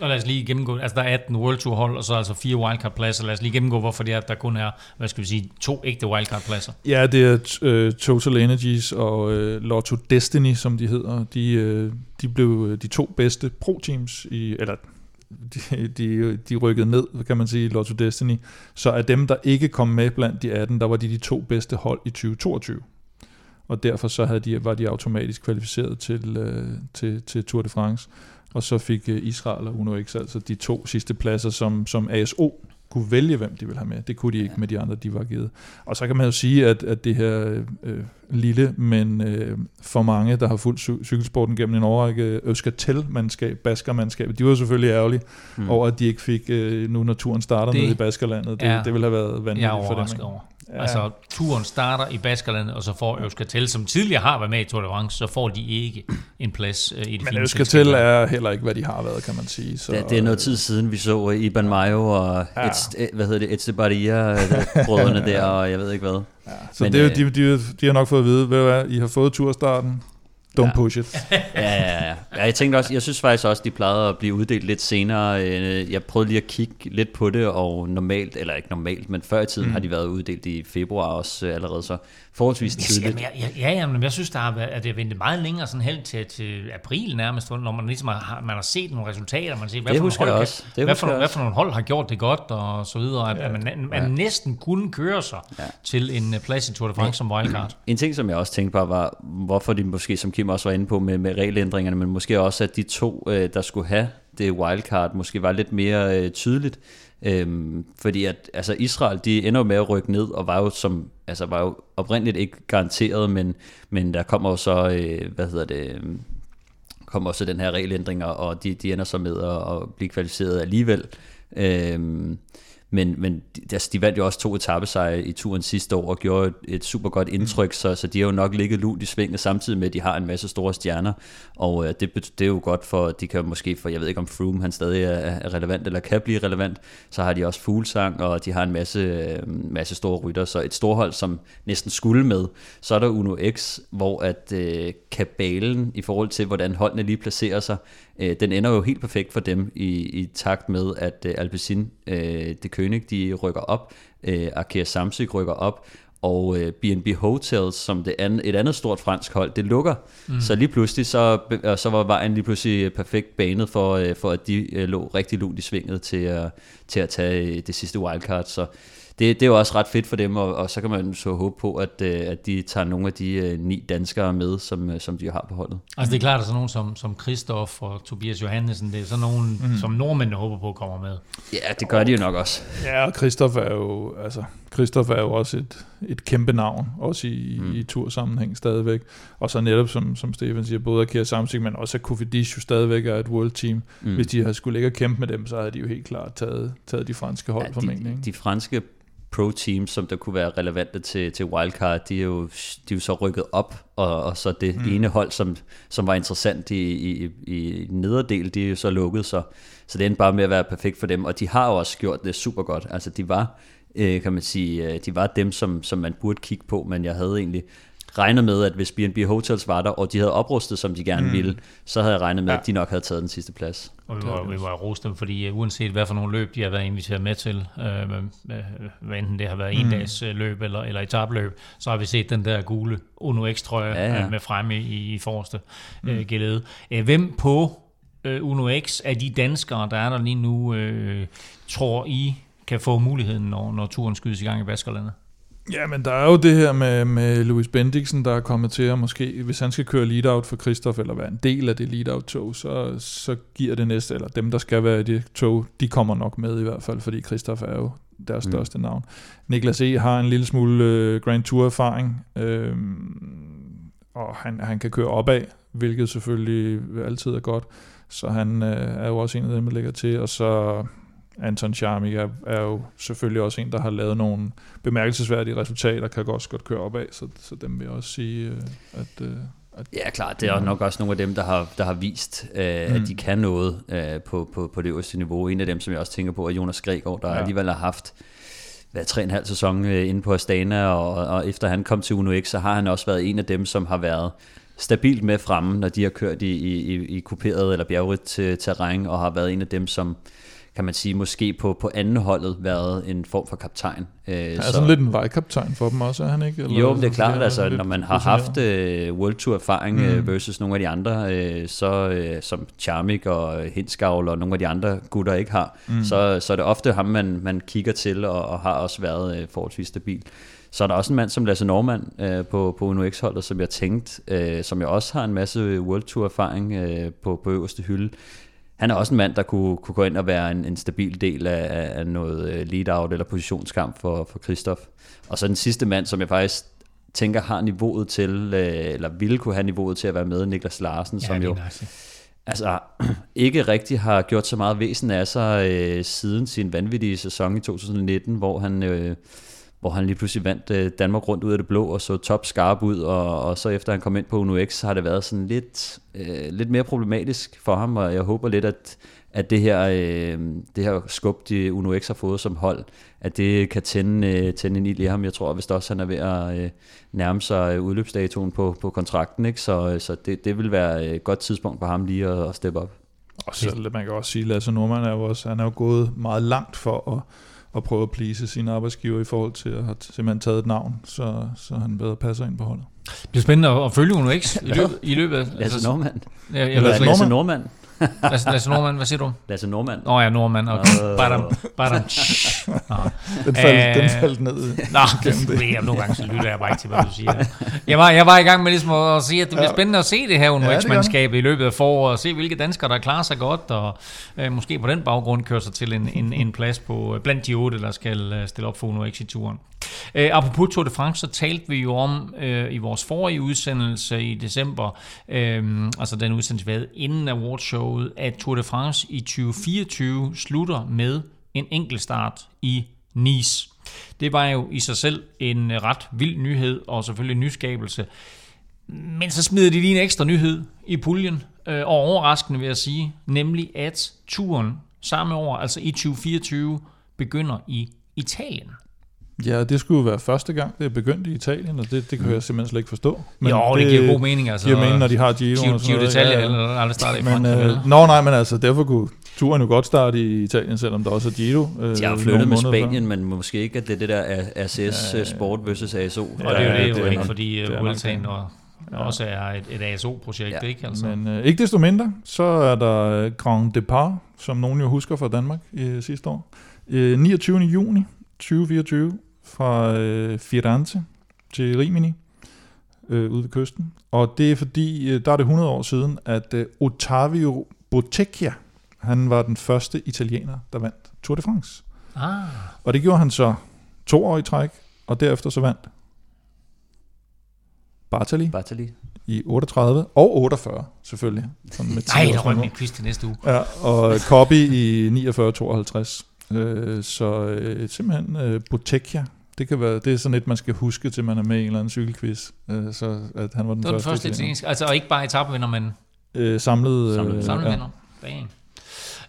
Og lad os lige gennemgå, altså der er 18 World Tour hold, og så altså fire wildcard-pladser. Lad os lige gennemgå, hvorfor det er, at der kun er, hvad skal vi sige, to ægte wildcard-pladser. Ja, det er uh, Total Energies og uh, Lotto Destiny, som de hedder. De, uh, de blev de to bedste pro-teams, i, eller de, de, de rykkede ned, kan man sige, i Lotto Destiny. Så af dem, der ikke kom med blandt de 18, der var de de to bedste hold i 2022. Og derfor så havde de, var de automatisk kvalificeret til, øh, til, til Tour de France. Og så fik øh, Israel og Uno altså de to sidste pladser, som, som ASO kunne vælge, hvem de ville have med. Det kunne de ikke med de andre, de var givet. Og så kan man jo sige, at, at det her øh, lille, men øh, for mange, der har fulgt cy- cykelsporten gennem en årrække, Øskatel-mandskab, Baskermandskab, de var selvfølgelig ærgerlige mm. over, at de ikke fik, øh, nu når turen starter Det nede i Baskerlandet. Det, det ville have været vanvittigt for dem. ikke? over. Ja. Altså, turen starter i Baskerlandet, og så får Euskatel, som tidligere har været med i Tour de France, så får de ikke en plads øh, i det Men fine Øskatel selskab. er heller ikke, hvad de har været, kan man sige. Så, Det, det er noget tid siden, vi så Iban Mayo og Ja. ja. et, et, hvad hedder det, Etzebaria-brødrene der, og jeg ved ikke hvad. Så Men, det er øh, de, de, de har nok fået at vide, ved hvad, I har fået turstarten, Don't push it. Ja, ja, ja. ja jeg tænkte også, jeg synes faktisk også, de plejede at blive uddelt lidt senere. Øh, Jeg prøvede lige at kigge lidt på det, og normalt, eller ikke normalt, men før i tiden mm. har de været uddelt i februar også øh, allerede, så forholdsvis tidligt. Jamen, ja, ja, ja, men jeg synes, der har været, at det har ventet meget længere sådan helt til, til april nærmest, når man ligesom har, man har set nogle resultater, man ser, hvad, Det for nogle husker jeg hold, også. kan- Det hvad, for, jeg nogle- hvad også. for nogle hold har gjort det godt, og så videre, at, at man, man næsten kunne køre sig Ja. til en øh, plads i Tour de France som wildcard. En ting, som jeg også tænkte på, var, hvorfor de måske, som Kim også var inde på, med, med regelændringerne, men måske også, at de to, øh, der skulle have det wildcard, måske var lidt mere øh, tydeligt. Øhm, fordi at altså Israel, de ender jo med at rykke ned, og var jo, som, altså var jo oprindeligt ikke garanteret, men, men der kommer jo så, øh, hvad hedder det, øhm, kommer også den her regelændring, og- og de, de ender så med at, at blive kvalificeret alligevel. Øhm, men, men de, altså, de vandt jo også to etappesejre i turen sidste år og gjorde et, et super godt indtryk, så, så de har jo nok ligget lunt i svinget, samtidig med, at de har en masse store stjerner, og øh, det, det er jo godt for, de kan måske, for jeg ved ikke om Froome han stadig er, er relevant, eller kan blive relevant, så har de også Fuglsang, og de har en masse, øh, masse store rytter, så et storhold, som næsten skulle med. Så er der Uno X, hvor at øh, kabalen i forhold til, hvordan holdene lige placerer sig, øh, den ender jo helt perfekt for dem i, i takt med, at øh, Alpecin, øh, det König, de rykker op, øh, Arkea Samsic rykker op, og øh, B&B Hotels, som det andet, et andet stort fransk hold, det lukker. Mm. Så lige pludselig, så, øh, så var vejen lige pludselig perfekt banet for, øh, for at de øh, lå rigtig lunt i svinget til, at til at tage øh, det sidste wildcard. Så det, det er jo også ret fedt for dem, og, og så kan man så håbe på, at, øh, at de tager nogle af de øh, ni danskere med, som, øh, som de har på holdet. Altså det er klart, at sådan nogen som, som Christoph og Tobias Johannesen, det er sådan nogen, mm. som nordmændene håber på kommer med. Ja, det gør de jo nok også. Ja, og Christoph er jo, altså, Christoph er jo også et, et kæmpe navn, også i, mm. i tursammenhæng stadigvæk. Og så netop, som, som Stefan siger, både Akira Samsic, men også at Kofidis jo stadigvæk er et world team. Mm. Hvis de havde skulle ligge og kæmpe med dem, så havde de jo helt klart taget, taget de franske hold ja, formentlig. de, ikke? de franske pro-teams, som der kunne være relevante til, til wildcard, de er, jo, de er jo så rykket op, og, og så det mm. ene hold, som, som var interessant i, i, i nederdel, de er jo så lukket, så, så det endte bare med at være perfekt for dem, og de har jo også gjort det super godt. Altså de var, øh, kan man sige, øh, de var dem, som, som man burde kigge på, men jeg havde egentlig regnet med, at hvis B&B Hotels var der, og de havde oprustet, som de gerne mm. ville, så havde jeg regnet med, ja. at de nok havde taget den sidste plads. Og vi må, vi rose dem, fordi uh, uanset hvad for nogle løb, de har været inviteret med til, øh, hvad enten det har været en dags øh, løb eller, eller etabløb, så har vi set den der gule Uno X-trøje Ja, ja, ja. med fremme i, i forreste øh, gelede. Øh, hvem på øh, Uno X af de danskere, der er der lige nu, øh, tror I kan få muligheden, når, når turen skydes i gang i Baskerlandet? Ja, men der er jo det her med, med Louis Bendiksen, der er kommet til at måske, hvis han skal køre lead-out for Christoph, eller være en del af det lead-out-tog, så, så giver det næste, eller dem, der skal være i det tog, de kommer nok med i hvert fald, fordi Christoph er jo deres mm. største navn. Niklas E. har en lille smule øh, Grand Tour-erfaring, øh, og han, han kan køre opad, hvilket selvfølgelig altid er godt, så han øh, er jo også en af dem, der ligger til, og så Anton Charmik er, er jo selvfølgelig også en, der har lavet nogle bemærkelsesværdige resultater, kan også godt køre opad, så, så dem vil jeg også sige, øh, at, øh, at Ja, klart. Det er nok også nogle af dem, der har, der har vist, øh, mm. at de kan noget øh, på, på, på det øverste niveau. En af dem, som jeg også tænker på, er Jonas Gregor, der Ja. alligevel har haft hvad, tre og en halv sæson øh, inde på Astana, og, og efter han kom til Uno X, så har han også været en af dem, som har været stabilt med fremme, når de har kørt i, i, i kuperet eller bjergrigt til terræn, og har været en af dem, som kan man sige, måske på, på anden holdet været en form for kaptajn. Øh, han er sådan lidt en vejkaptajn for dem også, er han ikke? Eller, jo, men det er klart, altså, når man har haft øh, World Tour erfaring mm. øh, versus nogle af de andre, øh, så øh, som Charmik og Hinskavl og nogle af de andre gutter ikke har, mm. så, så er det ofte ham, man, man kigger til og, og har også været øh, forholdsvis stabil. Så er der også en mand som Lasse Norman øh, på, på Uno X-holdet, som jeg tænkte, øh, som jeg også har en masse World Tour erfaring øh, på, på øverste hylde. Han er også en mand, der kunne, kunne gå ind og være en, en stabil del af, af noget øh, lead-out eller positionskamp for, for Christoph. Og så den sidste mand, som jeg faktisk tænker har niveauet til, øh, eller ville kunne have niveauet til at være med, Niklas Larsen, som jo nice. altså, ikke rigtig har gjort så meget væsen af sig øh, siden sin vanvittige sæson i 2019, hvor han, øh, hvor han lige pludselig vandt øh, Danmark rundt ud af det blå og så top skarp ud, og, og så efter han kom ind på Uno X, har det været sådan lidt, øh, lidt mere problematisk for ham, og jeg håber lidt, at, at det her, øh, det her skub, de Uno X har fået som hold, at det kan tænde, øh, tænde en ild i ham. Jeg tror, hvis også han er ved at øh, nærme sig øh, udløbsdatoen på, på kontrakten, ikke? så, øh, så det, det vil være et godt tidspunkt for ham lige at, at steppe op. Og så, man kan også sige, at Lasse Norman er jo også, han er jo gået meget langt for at, at prøve at please sin arbejdsgiver i forhold til at have simpelthen taget et navn, så, så han bedre passer ind på holdet. Det bliver spændende at følge Uno X i løbet, i løbet af... Lasse Norman. Ja, jeg, Eller jeg, Lasse, Lasse Norman. Lasse, Lasse Norman, hvad siger du? Lasse Norman. Åh oh, ja, Norman. Okay. Øh. Badam, badam. Nå. Den faldt, Øh, den faldt ned. Nå, det ved jeg, nogle gange så lytter jeg bare ikke til, hvad du siger. Jeg var, jeg var i gang med ligesom at sige, at det bliver spændende at se det her Uno Ja, det i løbet af foråret, og se hvilke danskere, der klarer sig godt, og øh, måske på den baggrund kører sig til en, en, en plads på blandt de otte, der skal øh, stille op for X i turen. Øh, apropos Tour de France, så talte vi jo om øh, i vores forrige udsendelse i december, øh, altså den udsendelse, vi havde inden showet, at Tour de France i 2024 slutter med en enkeltstart i Nice. Det var jo i sig selv en ret vild nyhed, og selvfølgelig nyskabelse. Men så smider de lige en ekstra nyhed i puljen, øh, og overraskende vil jeg sige, nemlig at turen samme år, altså i 2024, begynder i Italien. Ja, det skulle jo være første gang, det er begyndt i Italien, og det, det kan jeg simpelthen slet ikke forstå. Men jo, det, det giver god mening. Altså, giver mening, når de har Giro. Giro, og sådan Giro noget. d'Italia, Ja, ja. eller aldrig starter i Men, Frankrig, øh, nå, nej, men altså, derfor kunne turen jo godt starte i Italien, selvom der også er Giro. Øh, De har flyttet med måneder før. Spanien, men måske ikke, at det er det der er RCS ja, Sport versus ASO. Og det er jo Ja, det, det jo er ikke, nok- fordi det nok Vueltaen det. og også er et, et ASO-projekt, Ja, ja, ikke? Altså. Men øh, ikke desto mindre, så er der øh, Grand Depart, som nogen jo husker fra Danmark øh, sidste år. Øh, 29. juni 2024 fra øh, Firenze til Rimini øh, ude ved kysten. Og det er fordi, øh, der er det 100 år siden, at øh, Ottavio Bottecchia, han var den første italiener, der vandt Tour de France. Ah, Og det gjorde han så to år i træk, og derefter så vandt Bartali Bartali. i 38 og 48 selvfølgelig. Sådan med 10 nej, der røg min quiz til næste uge. Ja, og Copy i 49-52. Øh, så øh, simpelthen øh, Bottecchia. Det, kan være, det er sådan et, man skal huske, til man er med i en eller anden cykelquiz. Øh, så at han var den Det var den første, første italiener. italienske, altså og ikke bare etapevinder, men Øh, samlet, Samlet- øh, samlet ja. vinder. Bang.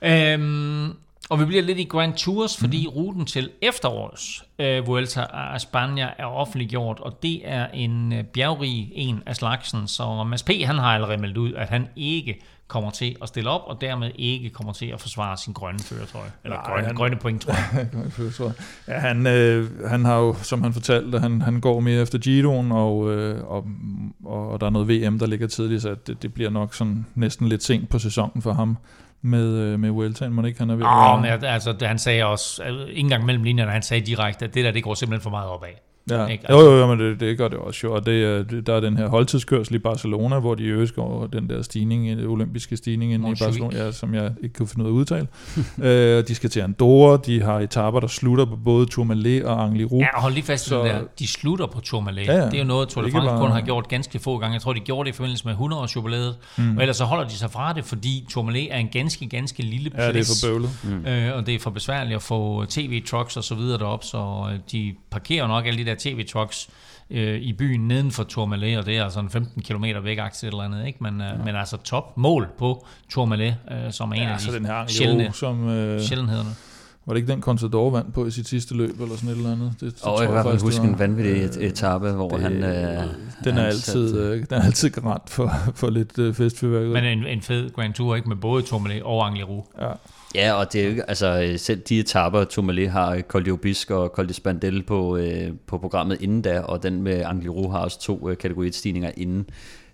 Øhm, og vi bliver lidt i Grand Tours, fordi mm. ruten til efterårets øh, Vuelta a España er offentliggjort, og det er en øh, bjergrig en af slagsen, så Mads P. han har allerede meldt ud, at han ikke kommer til at stille op, og dermed ikke kommer til at forsvare sin grønne førertrøje, eller Nej, grønne, han- grønne pointtrøje. Ja, han, øh, han har jo, som han fortalte, han, han går mere efter Giroen, og, øh, og, og der er noget VM, der ligger tidligt, så det, det bliver nok sådan næsten lidt sent på sæsonen for ham med, øh, med Vueltaen. Må ikke, han er ved at være- men altså, han sagde også, øh, ikke engang mellem linjerne, han sagde direkte, at det der, det går simpelthen for meget opad. Ja. Ikke? Jo, jo, jo, men det, det gør det også jo. Og det, er- det, der er den her holdtidskørsel i Barcelona, hvor de øsker over den der stigning, den olympiske stigning inde i. Barcelona, ja, som jeg ikke kunne finde ud af at udtale. øh, de skal til Andorra, de har etaper, der slutter på både Tourmalet og Angliru. Ja, og hold lige fast Så- der. De slutter på Tourmalet. Ja, Ja. Det er jo noget, Tour de France bare- kun har gjort ganske få gange. Jeg tror, de gjorde det i forbindelse med 100 års jubilæet. Mm. Og ellers så holder de sig fra det, fordi Tourmalet er en ganske, ganske lille Ja, det er plads. for bøvlet. Mm. Øh, og det er for besværligt at få tv-trucks og så videre derop, så øh, de parkerer nok alle de der tv-trucks øh, i byen neden for Tourmalet, og det er altså en 15 km væk et eller andet, ikke? Men, øh, men altså top mål på Tourmalet, øh, som er en Ja, af så den de her sjældne, som... Øh, sjældenhederne. var det ikke den Contador vandt på i sit sidste løb, eller sådan et eller andet? Det, det Og jeg kan i hvert fald huske en vanvittig et- etape, hvor det- han... Øh, Den er, altid, øh, den er altid garant for, for lidt øh, festfyrværkeri. Men en, en fed Grand Tour, ikke? Med både Tourmalet og Angliru. ja. Ja, og det er jo ikke, altså øh, selv de etaper, Tourmalet har Col de Obisque og Col de Spandel på, øh, på programmet inden da, og den med Angliru har også to øh, kategori 1-stigninger inden.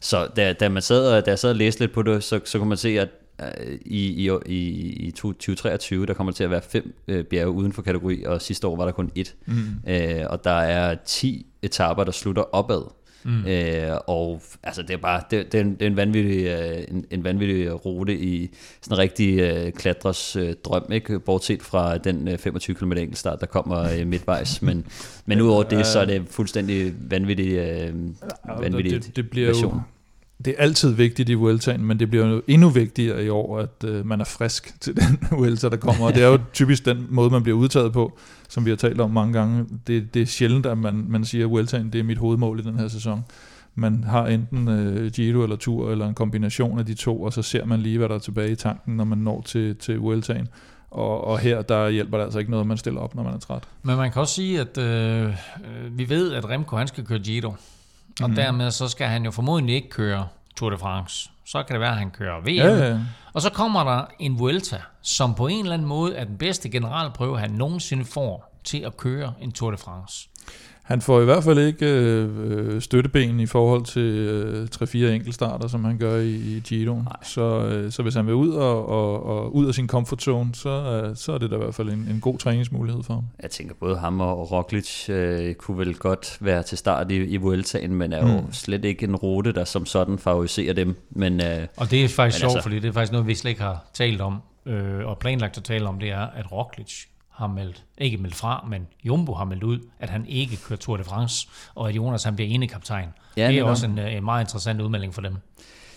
Så da, da, man sad, og- da jeg sad og læste lidt på det, så, så kunne man se, at øh, i, i, i, i 2023, der kommer til at være fem øh, bjerge uden for kategori, og sidste år var der kun et. Mm. Øh, og der er 10 etaper, der slutter opad. Mm. Øh, og altså det er bare det, det, er, en, det er en vanvittig øh, en, en vanvittig rute i sådan en rigtig øh, klatrers øh, drøm ikke bortset fra den øh, 25 km enkeltstart der kommer øh, midtvejs men men udover det så er det fuldstændig vanvittig øh, vanvittig det, det bliver jo, version. Det er altid vigtigt i Vueltaen, men det bliver jo endnu vigtigere i år, at øh, man er frisk til den Vuelta, der kommer. Og det er jo typisk den måde, man bliver udtaget på, som vi har talt om mange gange. Det, det er sjældent, at man, man siger, at Vueltaen det er mit hovedmål i den her sæson. Man har enten øh, Giro eller Tour, eller en kombination af de to, og så ser man lige, hvad der er tilbage i tanken, når man når til, til Vueltaen. Og, og her, der hjælper det altså ikke noget, at man stiller op, når man er træt. Men man kan også sige, at øh, øh, vi ved, at Remco han skal køre Giro. Og mm. dermed så skal han jo formodentlig ikke køre Tour de France. Så kan det være, at han kører VM. Ja, ja. Og så kommer der en Vuelta, som på en eller anden måde er den bedste generalprøve, han nogensinde får til at køre en Tour de France. Han får i hvert fald ikke øh, støtteben i forhold til øh, 3-4 enkeltstarter, som han gør i, i Giroen. Så, øh, så hvis han vil ud og, og, og ud af sin comfort zone, så, øh, så er det da i hvert fald en, en god træningsmulighed for ham. Jeg tænker, både ham og Roglic øh, kunne vel godt være til start i, i Vueltaen, men er jo Mm. slet ikke en rute, der som sådan favoriserer dem. Men, øh, Og det er faktisk sjovt, altså- fordi det er faktisk noget, vi slet ikke har talt om, øh, og planlagt at tale om, det er, at Roglic har meldt, ikke meldt fra, men Jumbo har meldt ud, at han ikke kører Tour de France, og at Jonas han bliver ene kaptajn. Ja, det er også en, øh, en meget interessant udmelding for dem.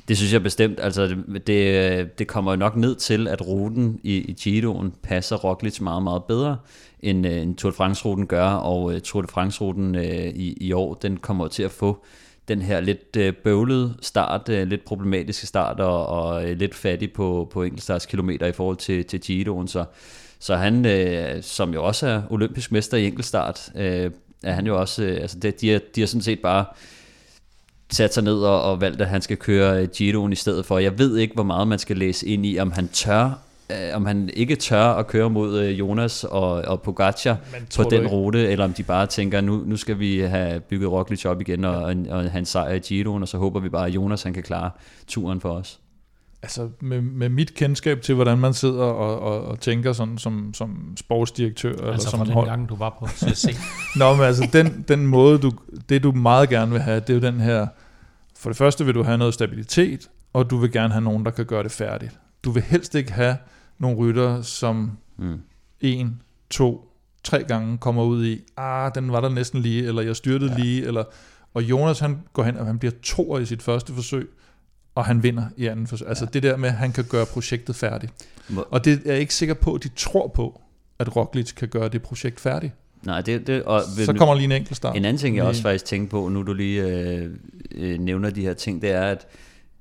Det synes jeg bestemt. Altså, det, det, det kommer jo nok ned til, at ruten i, i Giroen passer Roglic meget, meget bedre, end, øh, end Tour de France-ruten gør. Og øh, Tour de France-ruten øh, i, i år, den kommer til at få den her lidt øh, bøvlede start, øh, lidt problematiske start, og, og øh, lidt fattig på, på enkeltstartskilometer i forhold til, til Giroen. Så, så han, øh, som jo også er olympisk mester i enkeltstart, øh, er han jo også, øh, altså det, de, har, de har sådan set bare sat sig ned og, og valgt, at han skal køre øh, Giroen i stedet for. Jeg ved ikke, hvor meget man skal læse ind i, om han tør, øh, om han ikke tør at køre mod øh, Jonas og, og Pogacar på den rute, eller om de bare tænker, nu, nu skal vi have bygget Roglic op igen og, og, og have en sejr i Giroen, og så håber vi bare, at Jonas han kan klare turen for os. Altså med, med mit kendskab til, hvordan man sidder og, og, og tænker sådan som, som sportsdirektør, eller Altså som fra den hold- gang, du var på CSC. Nå, men altså, den, den måde, du, det du meget gerne vil have, det er jo den her, for det første vil du have noget stabilitet, og du vil gerne have nogen, der kan gøre det færdigt. Du vil helst ikke have nogle rytter, som Mm. en, to, tre gange kommer ud i, ah, den var der næsten lige, eller jeg styrtede ja. lige, eller, og Jonas han går hen, og han bliver toer i sit første forsøg, og han vinder i anden forsøg. Altså det der med, at han kan gøre projektet færdigt. Og det er jeg ikke sikker på, at de tror på, at Roglic kan gøre det projekt færdigt. Nej, det, det, og, Så kommer lige en enkelt start. En anden ting, jeg også faktisk tænkte på, nu du lige øh, øh, nævner de her ting, det er, at,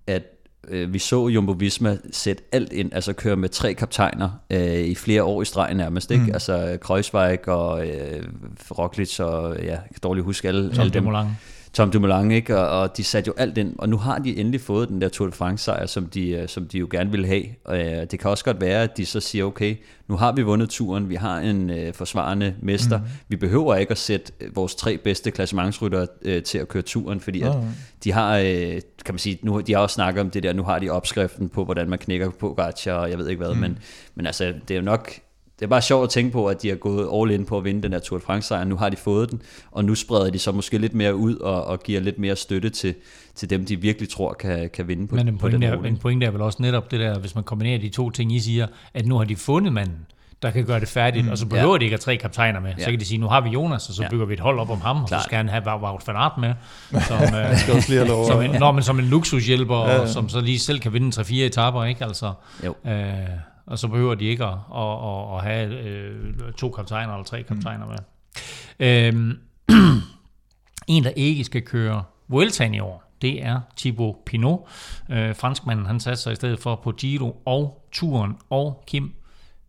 at øh, vi så Jumbo Visma sætte alt ind, altså køre med tre kaptajner øh, i flere år i streg nærmest, ikke? Mm. Mm. Altså Kreuzweig og øh, Roglic og, ja, jeg kan dårligt huske alle, Tom alle dem. Dumoulin. Tom Dumoulin, ikke? Og, og de satte jo alt ind, og nu har de endelig fået den der Tour de France sejr, som de, øh, som de jo gerne ville have. Og, øh, det kan også godt være, at de så siger, okay, nu har vi vundet turen, vi har en øh, forsvarende mester, mm. vi behøver ikke at sætte øh, vores tre bedste klassementsryttere øh, til at køre turen, fordi at ja. de har, øh, kan man sige, nu, de har også snakket om det der, nu har de opskriften på, hvordan man knækker på Gacha, og jeg ved ikke hvad, mm. men, men altså, det er jo nok, det er bare sjovt at tænke på, at de har gået all in på at vinde den her Tour de France sejr. Nu har de fået den, og nu spreder de så måske lidt mere ud og, og giver lidt mere støtte til, til dem, de virkelig tror kan, kan vinde på, Men en på den er, en pointe er vel også netop det der, hvis man kombinerer de to ting, I siger, at nu har de fundet manden, der kan gøre det færdigt, mm, og så behøver ja. de ikke have tre kaptajner med. Ja. Så kan de sige, nu har vi Jonas, og så Ja. bygger vi et hold op om ham, og Klart. så skal han have Wout van Aert med, som, øh, skal også lige have lov som, at- en, når man som en luksushjælper, Ja, ja, ja. som så lige selv kan vinde 3-4 etaper, ikke? Altså, Jo. øh, og så behøver de ikke at, at, at, at have øh, to kaptajner eller tre kaptajner med. Øhm, en, der ikke skal køre Vueltaen i år, det er Thibaut Pinot. Øh, franskmanden, han satte sig i stedet for på Giro og Turen, og Kim,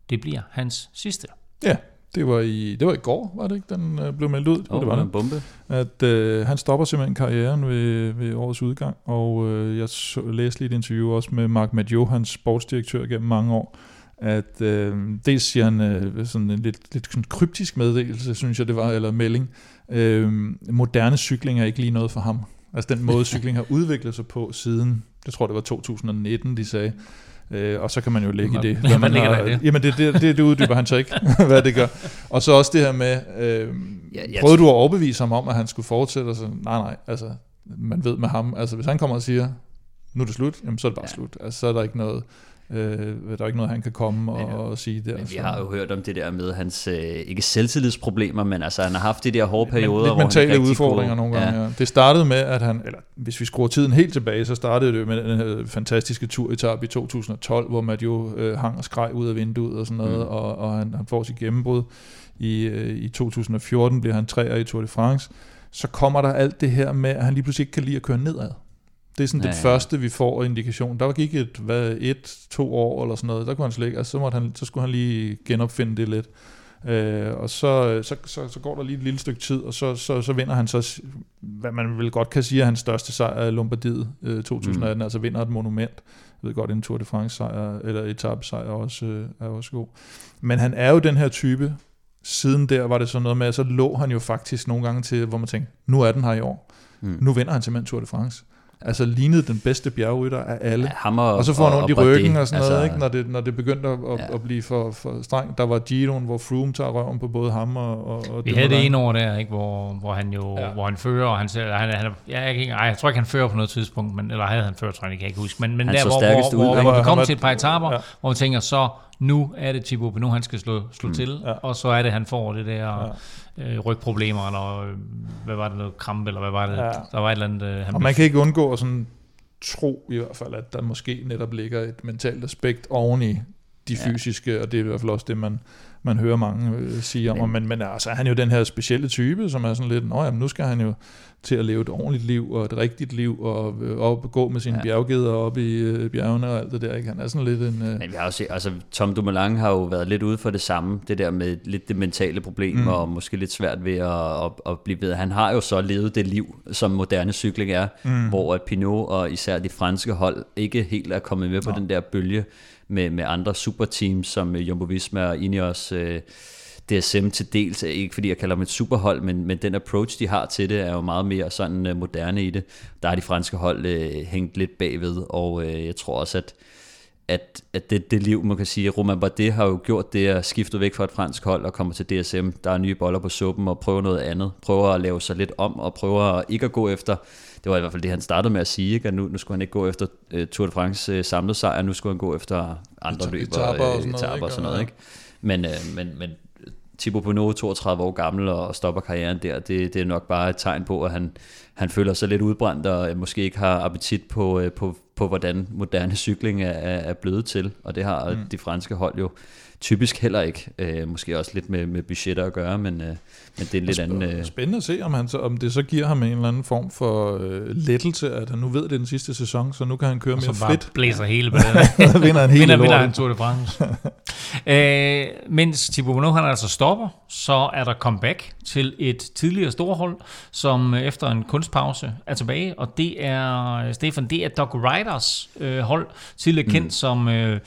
det bliver hans sidste. Ja, det var i, det var i går, var det ikke, den øh, blev meldt ud? Åh, det var en bombe. At øh, han stopper simpelthen karrieren ved, ved årets udgang, og øh, jeg så, læste lige et interview også med Mark Maggio, hans sportsdirektør gennem mange år, at øh, dels siger han øh, sådan en lidt, lidt sådan kryptisk meddelelse, synes jeg det var, eller melding, øh, moderne cykling er ikke lige noget for ham. Altså den måde cykling har udviklet sig på siden, jeg tror det var 2019, de sagde, Øh, og så kan man jo lægge i det. Hvad- hvad ligger der i det? Jamen det, det, det, det uddyber han så ikke, hvad det gør. Og så også det her med, øh, Ja, jeg prøvede du at overbevise ham om, at han skulle fortsætte? Og så, nej, nej, altså, man ved med ham, altså hvis han kommer og siger, nu er det slut, jamen så er det bare ja. slut. Altså så er der ikke noget, Øh, der er ikke noget, han kan komme og, og sige der. Men vi har jo hørt om det der med hans, øh, ikke selvtillidsproblemer, men altså han har haft de der hårde perioder, lidt hvor mentale han udfordringer kunne, nogle gange. Ja. Ja. Det startede med, at han, eller hvis vi skruer tiden helt tilbage, så startede det med den her fantastiske tur i i 2012, hvor Mathieu øh, hang og skreg ud af vinduet og sådan noget, mm. og, og han, han får sit gennembrud. I, øh, I 2014 bliver han træer i Tour de France. Så kommer der alt det her med, at han lige pludselig ikke kan lide at køre nedad. Det er sådan ja, det ja. første, vi får indikation. Der gik et, hvad, et, to år eller sådan noget. Der kunne han slet ikke, altså, så, måtte han, så skulle han lige genopfinde det lidt. Øh, og så, så, så, så går der lige et lille stykke tid, og så, så, så vinder han så, hvad man vel godt kan sige er hans største sejr i Lombardiet øh, 2018, mm. altså vinder et monument. Jeg ved godt, en Tour de France sejr, eller etape sejr også, øh, er også god. Men han er jo den her type, siden der var det sådan noget med, at så lå han jo faktisk nogle gange til, hvor man tænkte, nu er den her i år. Mm. Nu vinder han simpelthen Tour de France. Altså lignede den bedste bjergrytter af alle. Ja, ham og, Og så får han ondt i ryggen og sådan noget, altså, ikke? Når, det, når det begyndte at, at, Ja. at blive for, for strengt. Der var Giroen, hvor Froome tager røven på både ham og, og, og Vi havde det ene år der, ikke, hvor, hvor han jo Ja. ja. hvor han fører, og han, selv- han, han, ja, jeg, ikke, ej, jeg tror ikke, han fører på noget tidspunkt, men, eller havde han ført, tror jeg, kan ikke huske. Men, men Han der, så hvor, hvor, ud. hvor, Han hvor vi han kom var- til et par etaper, ja. ja. hvor man tænker, så nu er det Thibaut Pinot, han skal slå, slå mm. til, Ja. ja. og så er det, han får det der øh, rygproblemer, eller øh, hvad var det, noget krampe, eller hvad var det? Ja. Der var et eller andet, øh, han Og man kan ikke undgå at sådan tro i hvert fald, at der måske netop ligger et mentalt aspekt oven i de Ja. fysiske, og det er i hvert fald også det, man, man hører mange øh, sige om. Men- Men, men, men altså, han er jo den her specielle type, som er sådan lidt, nå jamen, nu skal han jo til at leve et ordentligt liv, og et rigtigt liv, og øh, op, gå med sine Ja. bjerggeder op i øh, bjergene og alt det der. Ikke? Han er sådan lidt en... Øh, Men vi har set, altså Tom Dumoulin har jo været lidt ude for det samme, det der med lidt det mentale problem, mm. Og måske lidt svært ved at, at, at blive ved. Han har jo så levet det liv, som moderne cykling er, mm. hvor at Pinot og især de franske hold ikke helt er kommet med på Nå. den der bølge med, med andre superteams, som øh, Jumbo-Visma og Ineos, øh, DSM til dels, ikke fordi jeg kalder dem et superhold, men, men den approach, de har til det, er jo meget mere sådan øh, moderne i det. Der har de franske hold øh, hængt lidt bagved, og øh, jeg tror også, at at, at det, det liv, man kan sige, Romain Bardet har jo gjort det at skifte væk fra et fransk hold og kommer til DSM. Der er nye boller på suppen og prøver noget andet. Prøver at lave sig lidt om og prøver ikke at gå efter, det var i hvert fald det, han startede med at sige, ikke? at nu, nu skulle han ikke gå efter uh, Tour de France uh, samlet sejr, nu skulle han gå efter andre Eta- løb etaper og sådan noget, etaper og ikke? sådan noget. Ikke? Men, uh, men, men Thibaut Pinot, 32 år gammel og stopper karrieren der, det, det er nok bare et tegn på, at han, han føler sig lidt udbrændt og måske ikke har appetit på, øh, på, på hvordan moderne cykling er, er er blevet til. Og det har mm. de franske hold jo typisk heller ikke. Øh, måske også lidt med, med budgetter at gøre, men, øh, men det er en lidt anden... Øh, Spændende at se, om, han så, om det så giver ham en eller anden form for øh, lettelse, at han nu ved, det er den sidste sæson, så nu kan han køre og mere så bare frit. blæser hele på. Så vinder han hele vinder, vinder han Tour de France. øh, mens Thibaut Pinot han altså stopper, så er der comeback til et tidligere storhold, som øh, efter en kunstpause er tilbage, og det er, øh, Stefan, det er Doc Riders øh, hold, tidligere kendt mm. som, øh,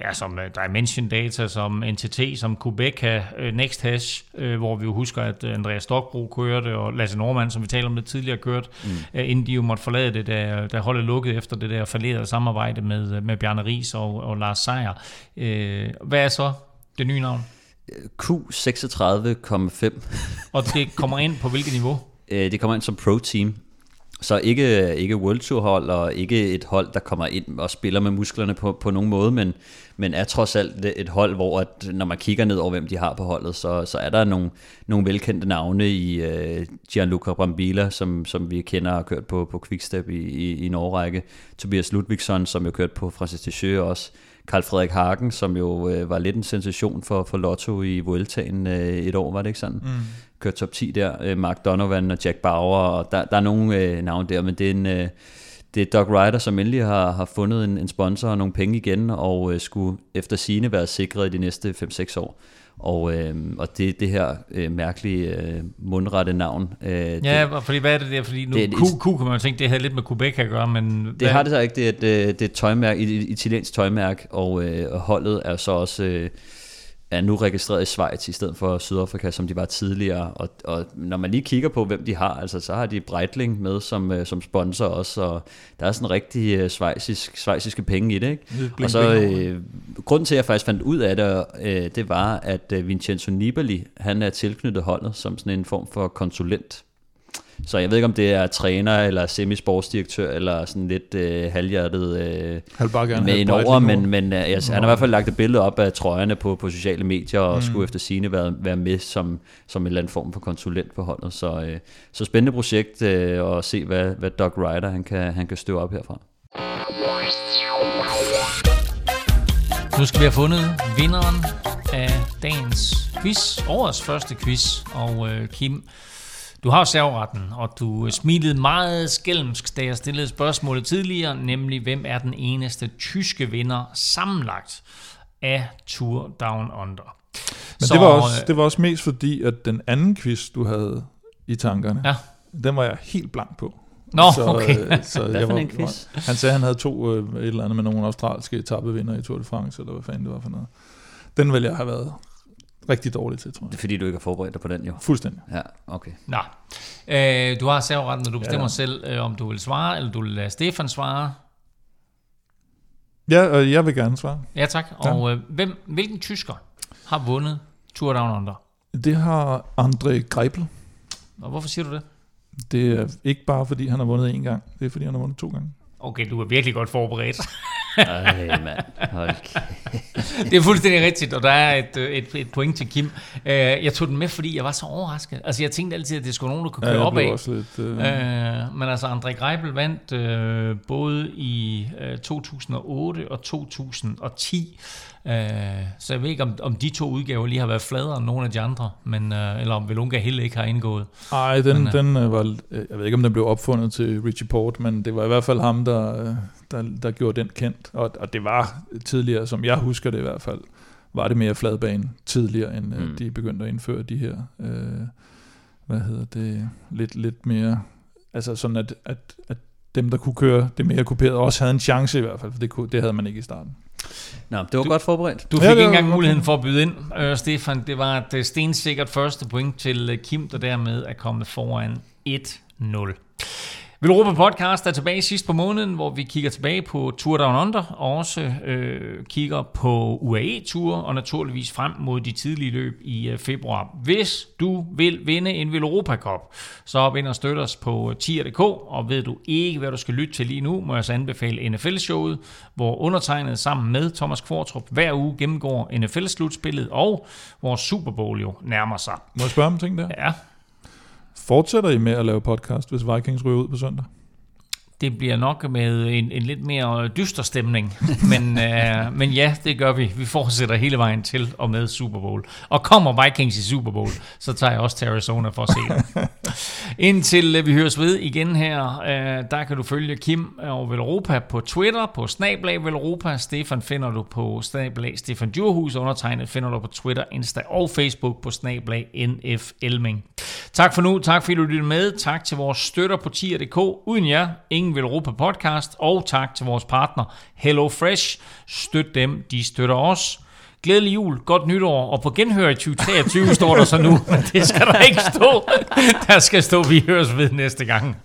ja, som Dimension Data, som NTT, som Quebeca, øh, Next Hash, øh, hvor vi jo husker, at øh, Andreas Stokbro kørte, og Lasse Norman, som vi talte om lidt tidligere, kørte, mm. øh, inden de jo måtte forlade det, da, da holdet lukkede efter det der falderede samarbejde med, med Bjarne Ries og, og Lars Seier. Øh, hvad er så det nye navn? Q36,5. Og det kommer ind på hvilket niveau? Øh, det kommer ind som pro-team. Så ikke, ikke World Tour hold, og ikke et hold, der kommer ind og spiller med musklerne på, på nogen måde, men, men er trods alt et hold, hvor at, når man kigger ned over, hvem de har på holdet, så, så er der nogle, nogle velkendte navne i uh, Gianluca Brambilla, som, som vi kender og har kørt på, på Quickstep i, i, i en årrække. Tobias Ludvigsson, som jo kørt på Francis Descheux også. Karl Frederik Hagen, som jo øh, var lidt en sensation for, for Lotto i Vueltaen øh, et år, var det ikke sådan? Mm. Kørte top 10 der. Øh, Mark Donovan og Jack Bauer, og der, der er nogle øh, navne der, men det er en... Øh, det er Doc Ryder, som endelig har, har fundet en, en sponsor og nogle penge igen, og øh, skulle efter sine være sikret i de næste 5-6 år. Og, øh, og det det her øh, mærkelige øh, mundrette navn. Øh, det, Ja, fordi hvad er det der? Fordi nu, Det det, et- Q, Q kan man jo tænke, det havde lidt med Quebec at gøre, men... Det har det så ikke. Det er et, øh, det er et tøjmærke, et et italiensk tøjmærke, og, øh, holdet er så også øh, er nu registreret i Schweiz i stedet for Sydafrika, som de var tidligere. Og, og når man lige kigger på, hvem de har, altså, så har de Breitling med som, øh, som sponsor også, og der er sådan rigtig øh, schweizisk, schweiziske penge i det. Ikke? Bling Og så øh, grunden til, at jeg faktisk fandt ud af det, øh, det var, at øh, Vincenzo Nibali, han er tilknyttet holdet som sådan en form for konsulent. Så jeg ved ikke, om det er træner, eller semisportsdirektør, eller sådan lidt øh, halvhjertet øh, med en over, men, men øh, jeg, han har i hvert fald lagt et billede op af trøjerne på, på sociale medier, og mm. skulle efter sine være, være med som, som en eller anden form for konsulent på holdet. Så, øh, så spændende projekt øh, at se, hvad, hvad Doug Ryder han kan, han kan støve op herfra. Nu skal vi have fundet vinderen af dagens quiz, årets første quiz. Og øh, Kim, du har serveretten, og du smilede meget skælmsk, da jeg stillede spørgsmålet tidligere, nemlig hvem er den eneste tyske vinder sammenlagt af Tour Down Under. Men det var, også, det var også mest fordi, at den anden quiz, du havde i tankerne, Ja. den var jeg helt blank på. Nå, okay. øh, så Hvad jeg for var, en quiz? Han sagde, at han havde to, øh, et eller andet med nogle australske etappevinder i Tour de France, eller hvad fanden det var for noget. Den ville jeg have været rigtig dårlig til, tror jeg. Det er fordi, du ikke har forberedt dig på den jo. Fuldstændig. Ja, okay. Nå. Øh, du har serveretten, og du bestemmer Ja. ja. selv, øh, om du vil svare, eller du vil lade Stefan svare. Ja, og jeg vil gerne svare. Ja, tak. Og øh, hvem, hvilken tysker har vundet Tour Down Under? Det har André Greipel. Og hvorfor siger du det? Det er ikke bare, fordi han har vundet én gang. Det er, fordi han har vundet to gange. Okay, du er virkelig godt forberedt. Ej, mand. Hold det er fuldstændig rigtigt, og der er et, øh, et, et point til Kim. Øh, Jeg tog den med, fordi jeg var så overrasket. Altså, jeg tænkte altid, at det skulle nogen, der kunne køre jeg op af. også lidt... Øh, men altså, André Greipel vandt øh, både i øh, 2008 og 2010. Øh, så jeg ved ikke, om, om de to udgaver lige har været fladere end nogle af de andre, men, øh, eller om Velunga Hill ikke har indgået. Ej, den, Men, øh, den øh, var... øh, Jeg ved ikke, om den blev opfundet til Richie Port, men det var i hvert fald ham, der, øh, der, der gjorde den kendt. Og, og det var tidligere, som jeg husker det i hvert fald, var det mere fladbane tidligere, end mm. Mm. de begyndte at indføre de her... Øh, hvad hedder det? Lidt, lidt mere... Altså sådan, at, at, at dem, der kunne køre det mere kuperet, også havde en chance i hvert fald, for det, kunne, det havde man ikke i starten. Nå, det var Du- godt forberedt. Du Ja, fik det ikke engang muligheden for at byde ind, øh, Stefan. Det var et øh, stensikkert første point til øh, Kim, der dermed er kommet foran 1-0. Velropa Podcast er tilbage sidst på måneden, hvor vi kigger tilbage på Tour Down Under, og også øh, kigger på UAE-tur, og naturligvis frem mod de tidlige løb i øh, februar. Hvis du vil vinde en Velropa Cup, så hop ind og støt os på tier.dk, og ved du ikke, hvad du skal lytte til lige nu, må jeg så anbefale NFL-showet, hvor undertegnet sammen med Thomas Kvartrup hver uge gennemgår NFL-slutspillet, og hvor Super Bowl jo nærmer sig. Må jeg spørge om ting der? Ja, Fortsætter I med at lave podcast, hvis Vikings ryger ud på søndag? Det bliver nok med en, en lidt mere dyster stemning, men, øh, men ja, det gør vi. Vi fortsætter hele vejen til og med Super Bowl. Og kommer Vikings i Super Bowl, så tager jeg også til Arizona for at se det. Indtil øh, vi høres ved igen her, øh, der kan du følge Kim og Velropa på Twitter, på Snablag Velropa. Stefan finder du på Snablag Stefan Djurhus, undertegnet finder du på Twitter, Insta og Facebook på Snablag NF Elming. Tak for nu, tak fordi du lyttede med. Tak til vores støtter på tier.dk. Uden jer, ingen vil Europa podcast. Og tak til vores partner Hello Fresh. Støt dem, de støtter os. Glædelig jul, godt nytår, og på genhør i 2023 står der så nu, men det skal der ikke stå. Der skal stå, vi høres ved næste gang.